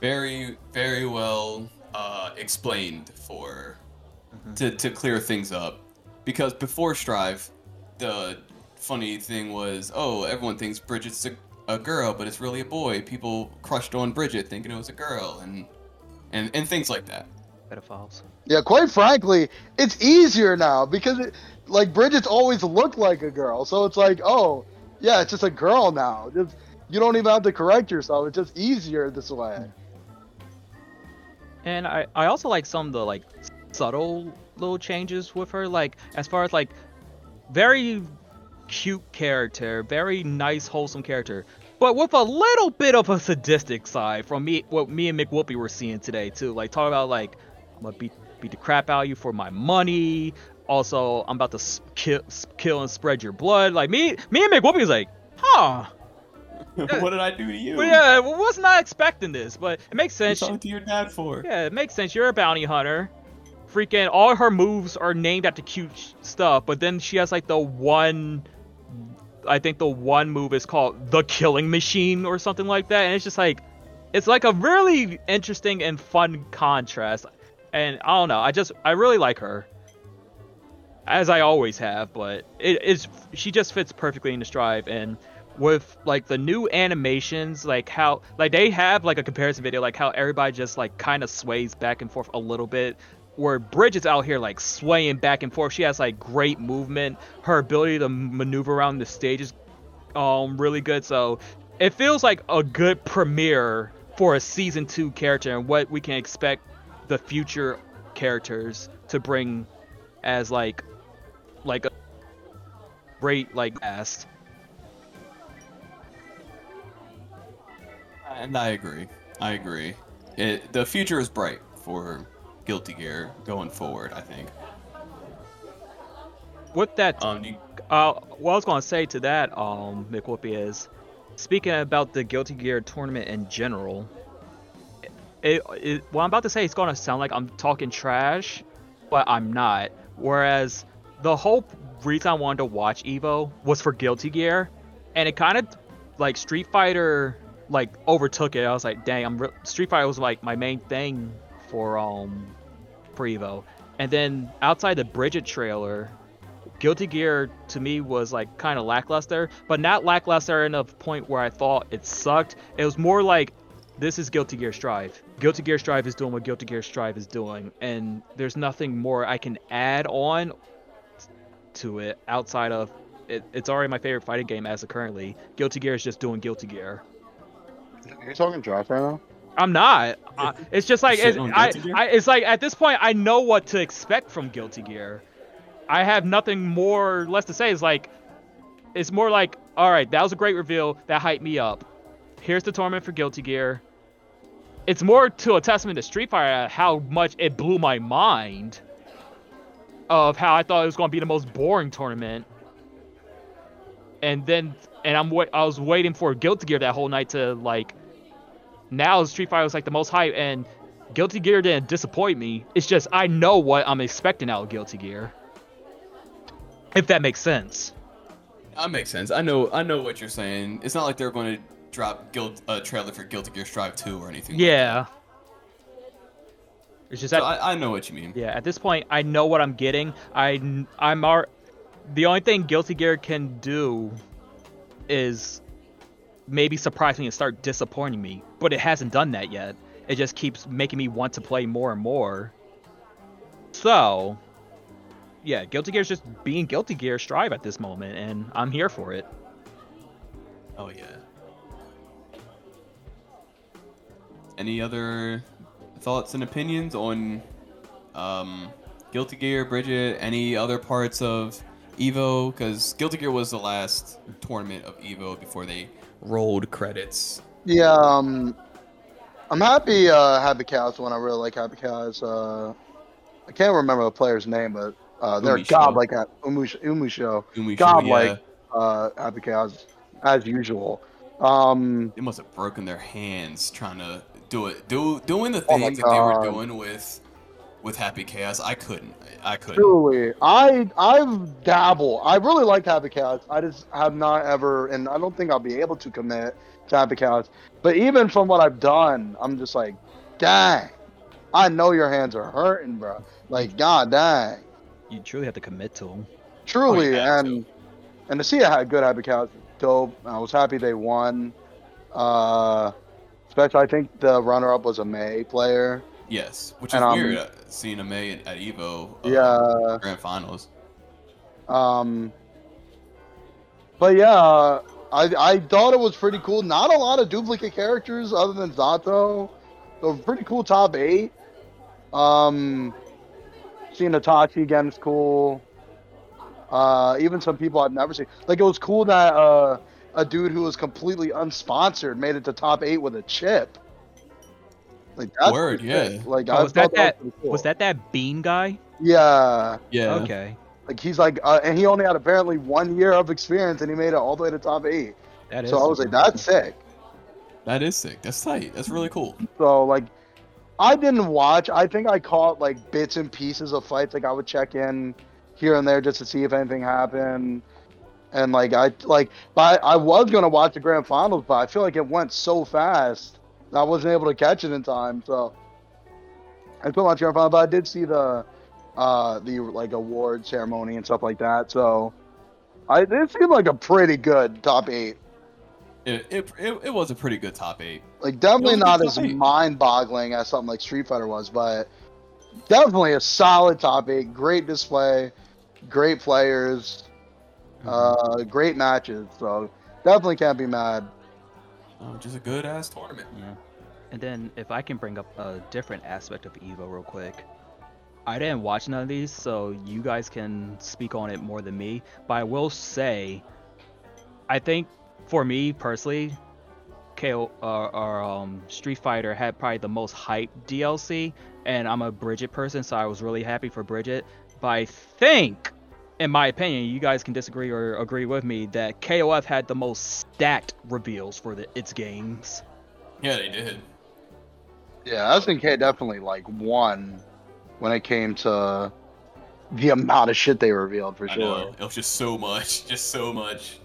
very very well uh, explained for to, to clear things up because before strive the funny thing was oh everyone thinks bridget's a, a girl but it's really a boy people crushed on bridget thinking it was a girl and and, and things like that pedophiles. Yeah, quite frankly, it's easier now because it, like Bridget's always looked like a girl, so it's like, oh, yeah, it's just a girl now. Just you don't even have to correct yourself. It's just easier this way. Hmm. And I, I also like some of the like subtle little changes with her, like as far as like very cute character, very nice, wholesome character, but with a little bit of a sadistic side from me, what me and McWhoopi were seeing today too. Like talk about like I'm gonna beat beat the crap out of you for my money. Also, I'm about to kill, kill and spread your blood. Like me, me and McWhoopi was like, huh. [LAUGHS] what did i do to you Well, yeah, I was not expecting this, but it makes what you sense. talking to your dad for Yeah, it makes sense. You're a bounty hunter freaking all her moves are named after cute stuff, but then she has like the one I think the one move is called the killing machine or something like that and it's just like it's like a really interesting and fun contrast and I don't know, I just I really like her. As I always have, but it is she just fits perfectly into Strive and with like the new animations, like how like they have like a comparison video, like how everybody just like kind of sways back and forth a little bit. Where Bridget's out here like swaying back and forth. She has like great movement. Her ability to maneuver around the stage is um really good. So it feels like a good premiere for a season two character and what we can expect the future characters to bring as like like a great like cast. And I agree. I agree. It, the future is bright for Guilty Gear going forward. I think. With that Um, you, Uh, what I was gonna say to that, um, Mick Whoopi is speaking about the Guilty Gear tournament in general. It, it, what I'm about to say is gonna sound like I'm talking trash, but I'm not. Whereas the whole reason I wanted to watch Evo was for Guilty Gear, and it kind of like Street Fighter like overtook it. I was like, dang, I'm re- Street Fighter was like my main thing for um for Evo, and then outside the Bridget trailer, Guilty Gear to me was like kind of lackluster, but not lackluster a point where I thought it sucked. It was more like this is Guilty Gear Strive. Guilty Gear Strive is doing what Guilty Gear Strive is doing, and there's nothing more I can add on to it outside of it, it's already my favorite fighting game as of currently. Guilty Gear is just doing Guilty Gear. Are you talking trash right now? I'm not. I, it's just like it's, I, I, it's like at this point I know what to expect from Guilty Gear. I have nothing more or less to say. It's like it's more like all right, that was a great reveal that hyped me up. Here's the tournament for Guilty Gear. It's more to a testament to Street Fighter how much it blew my mind of how I thought it was going to be the most boring tournament. And then and I'm I was waiting for Guilty Gear that whole night to like now Street Fighter was like the most hype, and Guilty Gear didn't disappoint me. It's just I know what I'm expecting out of Guilty Gear. If that makes sense. that makes sense. I know. I know what you're saying. It's not like they're going to drop guilt a trailer for Guilty Gear Strive 2 or anything. like Yeah. It's just So I, I know what you mean. yeah. At this point, I know what I'm getting. I I'm ar- the only thing Guilty Gear can do is maybe surprise me and start disappointing me, but it hasn't done that yet. It just keeps making me want to play more and more. So, yeah, Guilty Gear is just being Guilty Gear Strive at this moment, and I'm here for it. Oh yeah. Any other thoughts and opinions on um, Guilty Gear, Bridget? Any other parts of Evo? Because Guilty Gear was the last tournament of Evo before they rolled credits. Yeah, um, I'm happy. Uh, Happy Chaos one. I really like Happy Chaos. Uh, I can't remember the player's name, but uh, they're Umisho. godlike at Umisho. Umusho. Umisho, Godlike. yeah. Uh, Happy Chaos as usual. Um, They must have broken their hands trying to do it. Do doing the Oh things that they were doing with with Happy Chaos. I couldn't. I couldn't. Truly, I I've dabbled. I really like Happy Chaos. I just have not ever, and I don't think I'll be able to commit to Happy Chaos. But even from what I've done, I'm just like, dang, I know your hands are hurting, bro. Like, god dang, You truly have to commit to them. truly, Oh, you have and and to see how good Happy Chaos, is dope. I was happy they won. Uh, especially, I think the runner-up was a May player. Yes, which is And, um, weird. A May at, at Evo. uh, Yeah. Grand Finals. Um, but yeah, I I thought it was pretty cool. Not a lot of duplicate characters other than Zato. So pretty cool top eight. Um, seeing Itachi again is cool. Uh, even some people I've never seen. Like it was cool that uh, a dude who was completely unsponsored made it to top eight with a Chipp. Like that's Word, pretty sick. yeah. Like Oh, I was that thought that? was, cool. Was that that Bean guy? Yeah. Yeah. Okay, Like he's like, uh, and he only had apparently one year of experience, and he made it all the way to top eight. that is. So I was like, that's sick. That is sick. That's tight. That's really cool. So like, I didn't watch. I think I caught like bits and pieces of fights. Like I would check in here and there just to see if anything happened. And like I like, but I, I was gonna watch the grand finals, but I feel like it went so fast. I wasn't able to catch it in time. So I put my watch the grand but I did see the uh the like award ceremony and stuff like that. So I it seemed like a pretty good top eight. It, it, it, it was a pretty good top eight. Like definitely It was a not as mind-boggling as something like Street Fighter was, but definitely a solid top eight. Great display, great players, uh, great matches. So definitely can't be mad. Um, just a good ass tournament. Yeah. And then if I can bring up a different aspect of Evo real quick. I didn't watch none of these, so you guys can speak on it more than me. But I will say, I think for me personally, KO or, or um, Street Fighter had probably the most hype DLC, and I'm a Bridget person, so I was really happy for Bridget. But I think, in my opinion, you guys can disagree or agree with me that KOF had the most stacked reveals for the, its games. Yeah, they did. Yeah, SNK definitely like won when it came to the amount of shit they revealed for I sure. know. It was just so much. [LAUGHS] Just so much.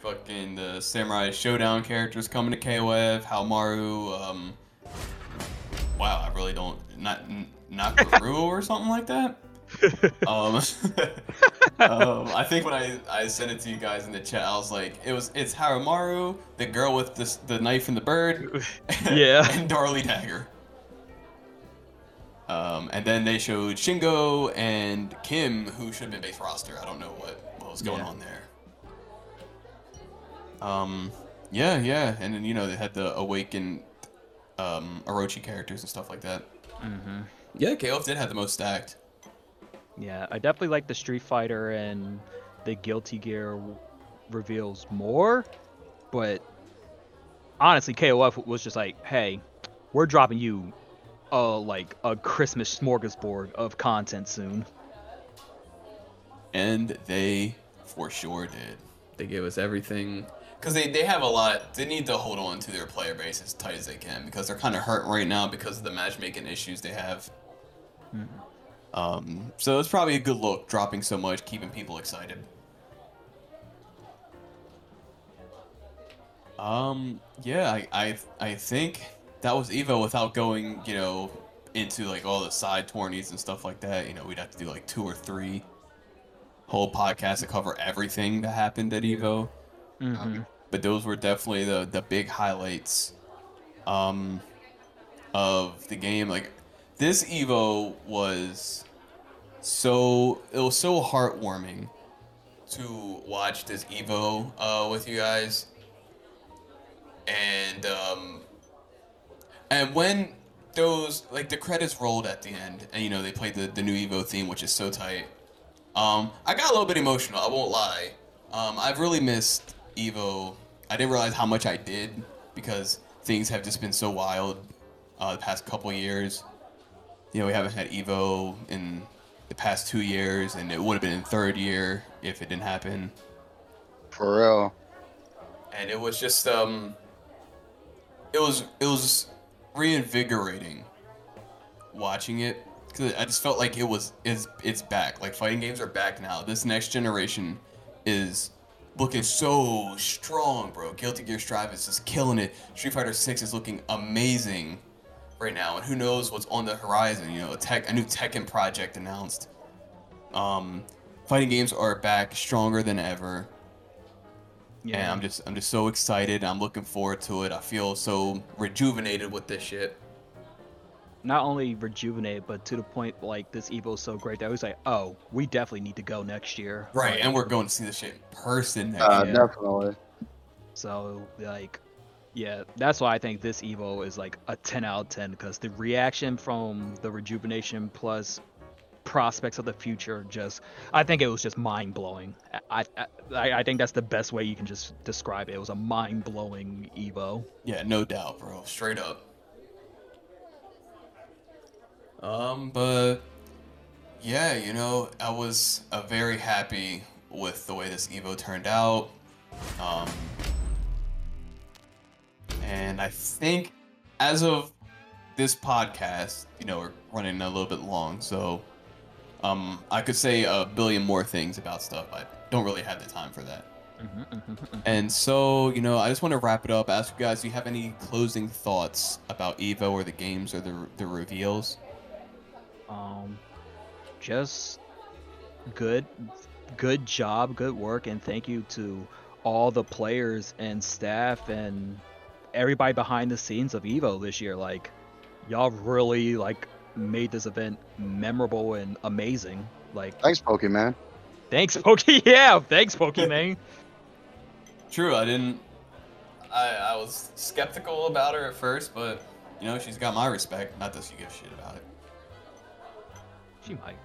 Fucking the Samurai Shodown characters coming to KOF, Haohmaru, um Wow, I really don't not Nakaru [LAUGHS] or something like that. Um, [LAUGHS] um, I think when I, I sent it to you guys in the chat, I was like, it was it's Haramaru, the girl with this the knife and the bird, [LAUGHS] Yeah. and Darli Dagger. Um, and then they showed Shingo and Kim, who should have been base roster. I don't know what, what was going Yeah. on there. Um, yeah, yeah, and then you know they had the awakened um, Orochi characters and stuff like that. Mm-hmm. Yeah, KOF did have the most stacked. Yeah, I definitely like the Street Fighter and the Guilty Gear w- reveals more, but honestly, KOF was just like, "Hey, we're dropping you, a like a Christmas smorgasbord of content soon." And they for sure did. They gave us everything. Because they, they have a lot. They need to hold on to their player base as tight as they can because they're kind of hurt right now because of the matchmaking issues they have. Mm-hmm. Um, so it's probably a good look dropping so much, keeping people excited. Um, yeah, I, I, I think that was Evo without going, you know, into like all the side tourneys and stuff like that. You know, we'd have to do like two or three whole podcasts to cover everything that happened at Evo. Mm-hmm. But those were definitely the the big highlights um of the game. Like this Evo was so it was so heartwarming to watch this Evo uh, with you guys. And um and when those like the credits rolled at the end and you know they played the, the new Evo theme which is so tight. Um I got a little bit emotional, I won't lie. Um I've really missed Evo. I didn't realize how much I did because things have just been so wild uh, the past couple years. You know, we haven't had Evo in the past two years, and it would have been in third year if it didn't happen. For real. And it was just um, it was it was reinvigorating watching it because I just felt like it was is it's back. Like fighting games are back now. This next generation is looking so strong, bro. Guilty Gear Strive is just killing it. Street Fighter 6 is looking amazing right now, and who knows what's on the horizon? You know, a tech, a new Tekken project announced. Um, fighting games are back stronger than ever, and I'm just I'm just so excited. I'm looking forward to it. I feel so rejuvenated with this shit. Not only rejuvenate, but to the point like this Evo is so great that I was like, "Oh, we definitely need to go next year." Right, Like, and we're going to see this shit in person next Uh, year. Definitely. So like, yeah, that's why I think this Evo is like a 10 out of 10 because the reaction from the rejuvenation plus prospects of the future just I think it was just mind blowing. I, I I think that's the best way you can just describe it. It was a mind blowing Evo. Yeah, no doubt, bro. Straight up. Um, but yeah, you know, I was uh, very happy with the way this Evo turned out. Um, and I think as of this podcast, you know, we're running a little bit long, so um, I could say a billion more things about stuff. I don't really have the time for that. And so, you know, I just want to wrap it up. Ask you guys, do you have any closing thoughts about Evo or the games or the the reveals? Um, just good, good job, good work, and thank you to all the players and staff and everybody behind the scenes of Evo this year. Like, y'all really like made this event memorable and amazing. Like, Thanks, Pokemon. thanks, [LAUGHS] Pokey. Yeah, thanks, Pokemon. [LAUGHS] True, I didn't. I I was skeptical about her at first, but you know, she's got my respect. Not that she gives shit about it. she might.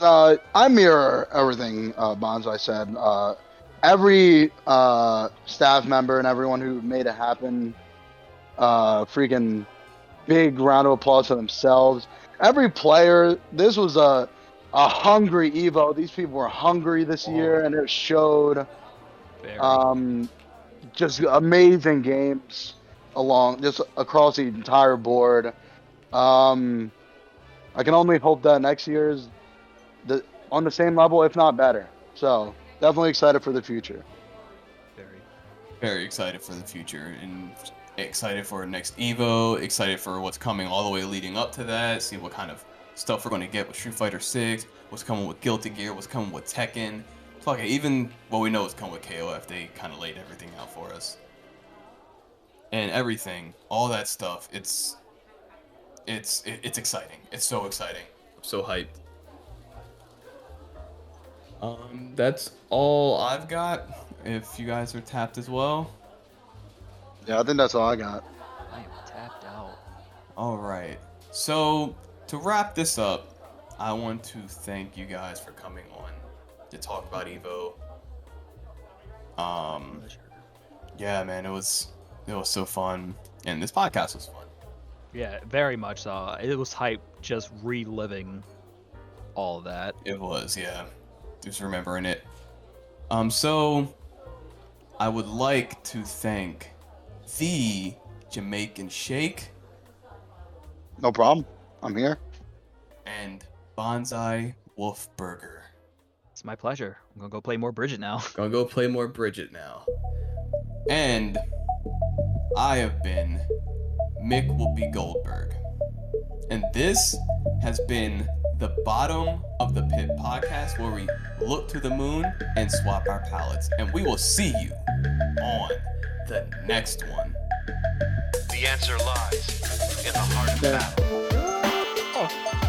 uh, I mirror everything uh, Bonsai said. Uh, every uh, staff member and everyone who made it happen, uh, freaking big round of applause to themselves. Every player, this was a a hungry Evo. These people were hungry this year, and it showed. Um, just amazing games along just across the entire board. Um, I can only hope that next year's the on the same level, if not better. So definitely excited for the future. very. Very excited for the future and excited for next Evo. Excited for what's coming all the way leading up to that. See what kind of stuff we're gonna get with Street Fighter 6. What's coming with Guilty Gear. What's coming with Tekken. Fuck it, even what we know is coming with KOF. They kind of laid everything out for us. And everything, all that stuff. It's it's it's exciting. It's so exciting. I'm so hyped. Um, that's all I've got. If you guys are tapped as well. Yeah, I think that's all I got. I am tapped out. All right. So to wrap this up, I want to thank you guys for coming on to talk about Evo. Um, yeah, man, it was it was so fun, and this podcast was fun. Yeah, very much so. It was hype just reliving all of that. It was, yeah. Just remembering it. Um, so I would like to thank the Jamaican Shake No problem. I'm here. and Bonsai Wolf Burger. It's my pleasure. I'm gonna go play more Bridget now. [LAUGHS] Gonna go play more Bridget now. And I have been Mick will be Goldberg. And this has been the bottom of the pit podcast where we look to the moon and swap our palettes. And we will see you on the next one. The answer lies in the heart of battle. Oh.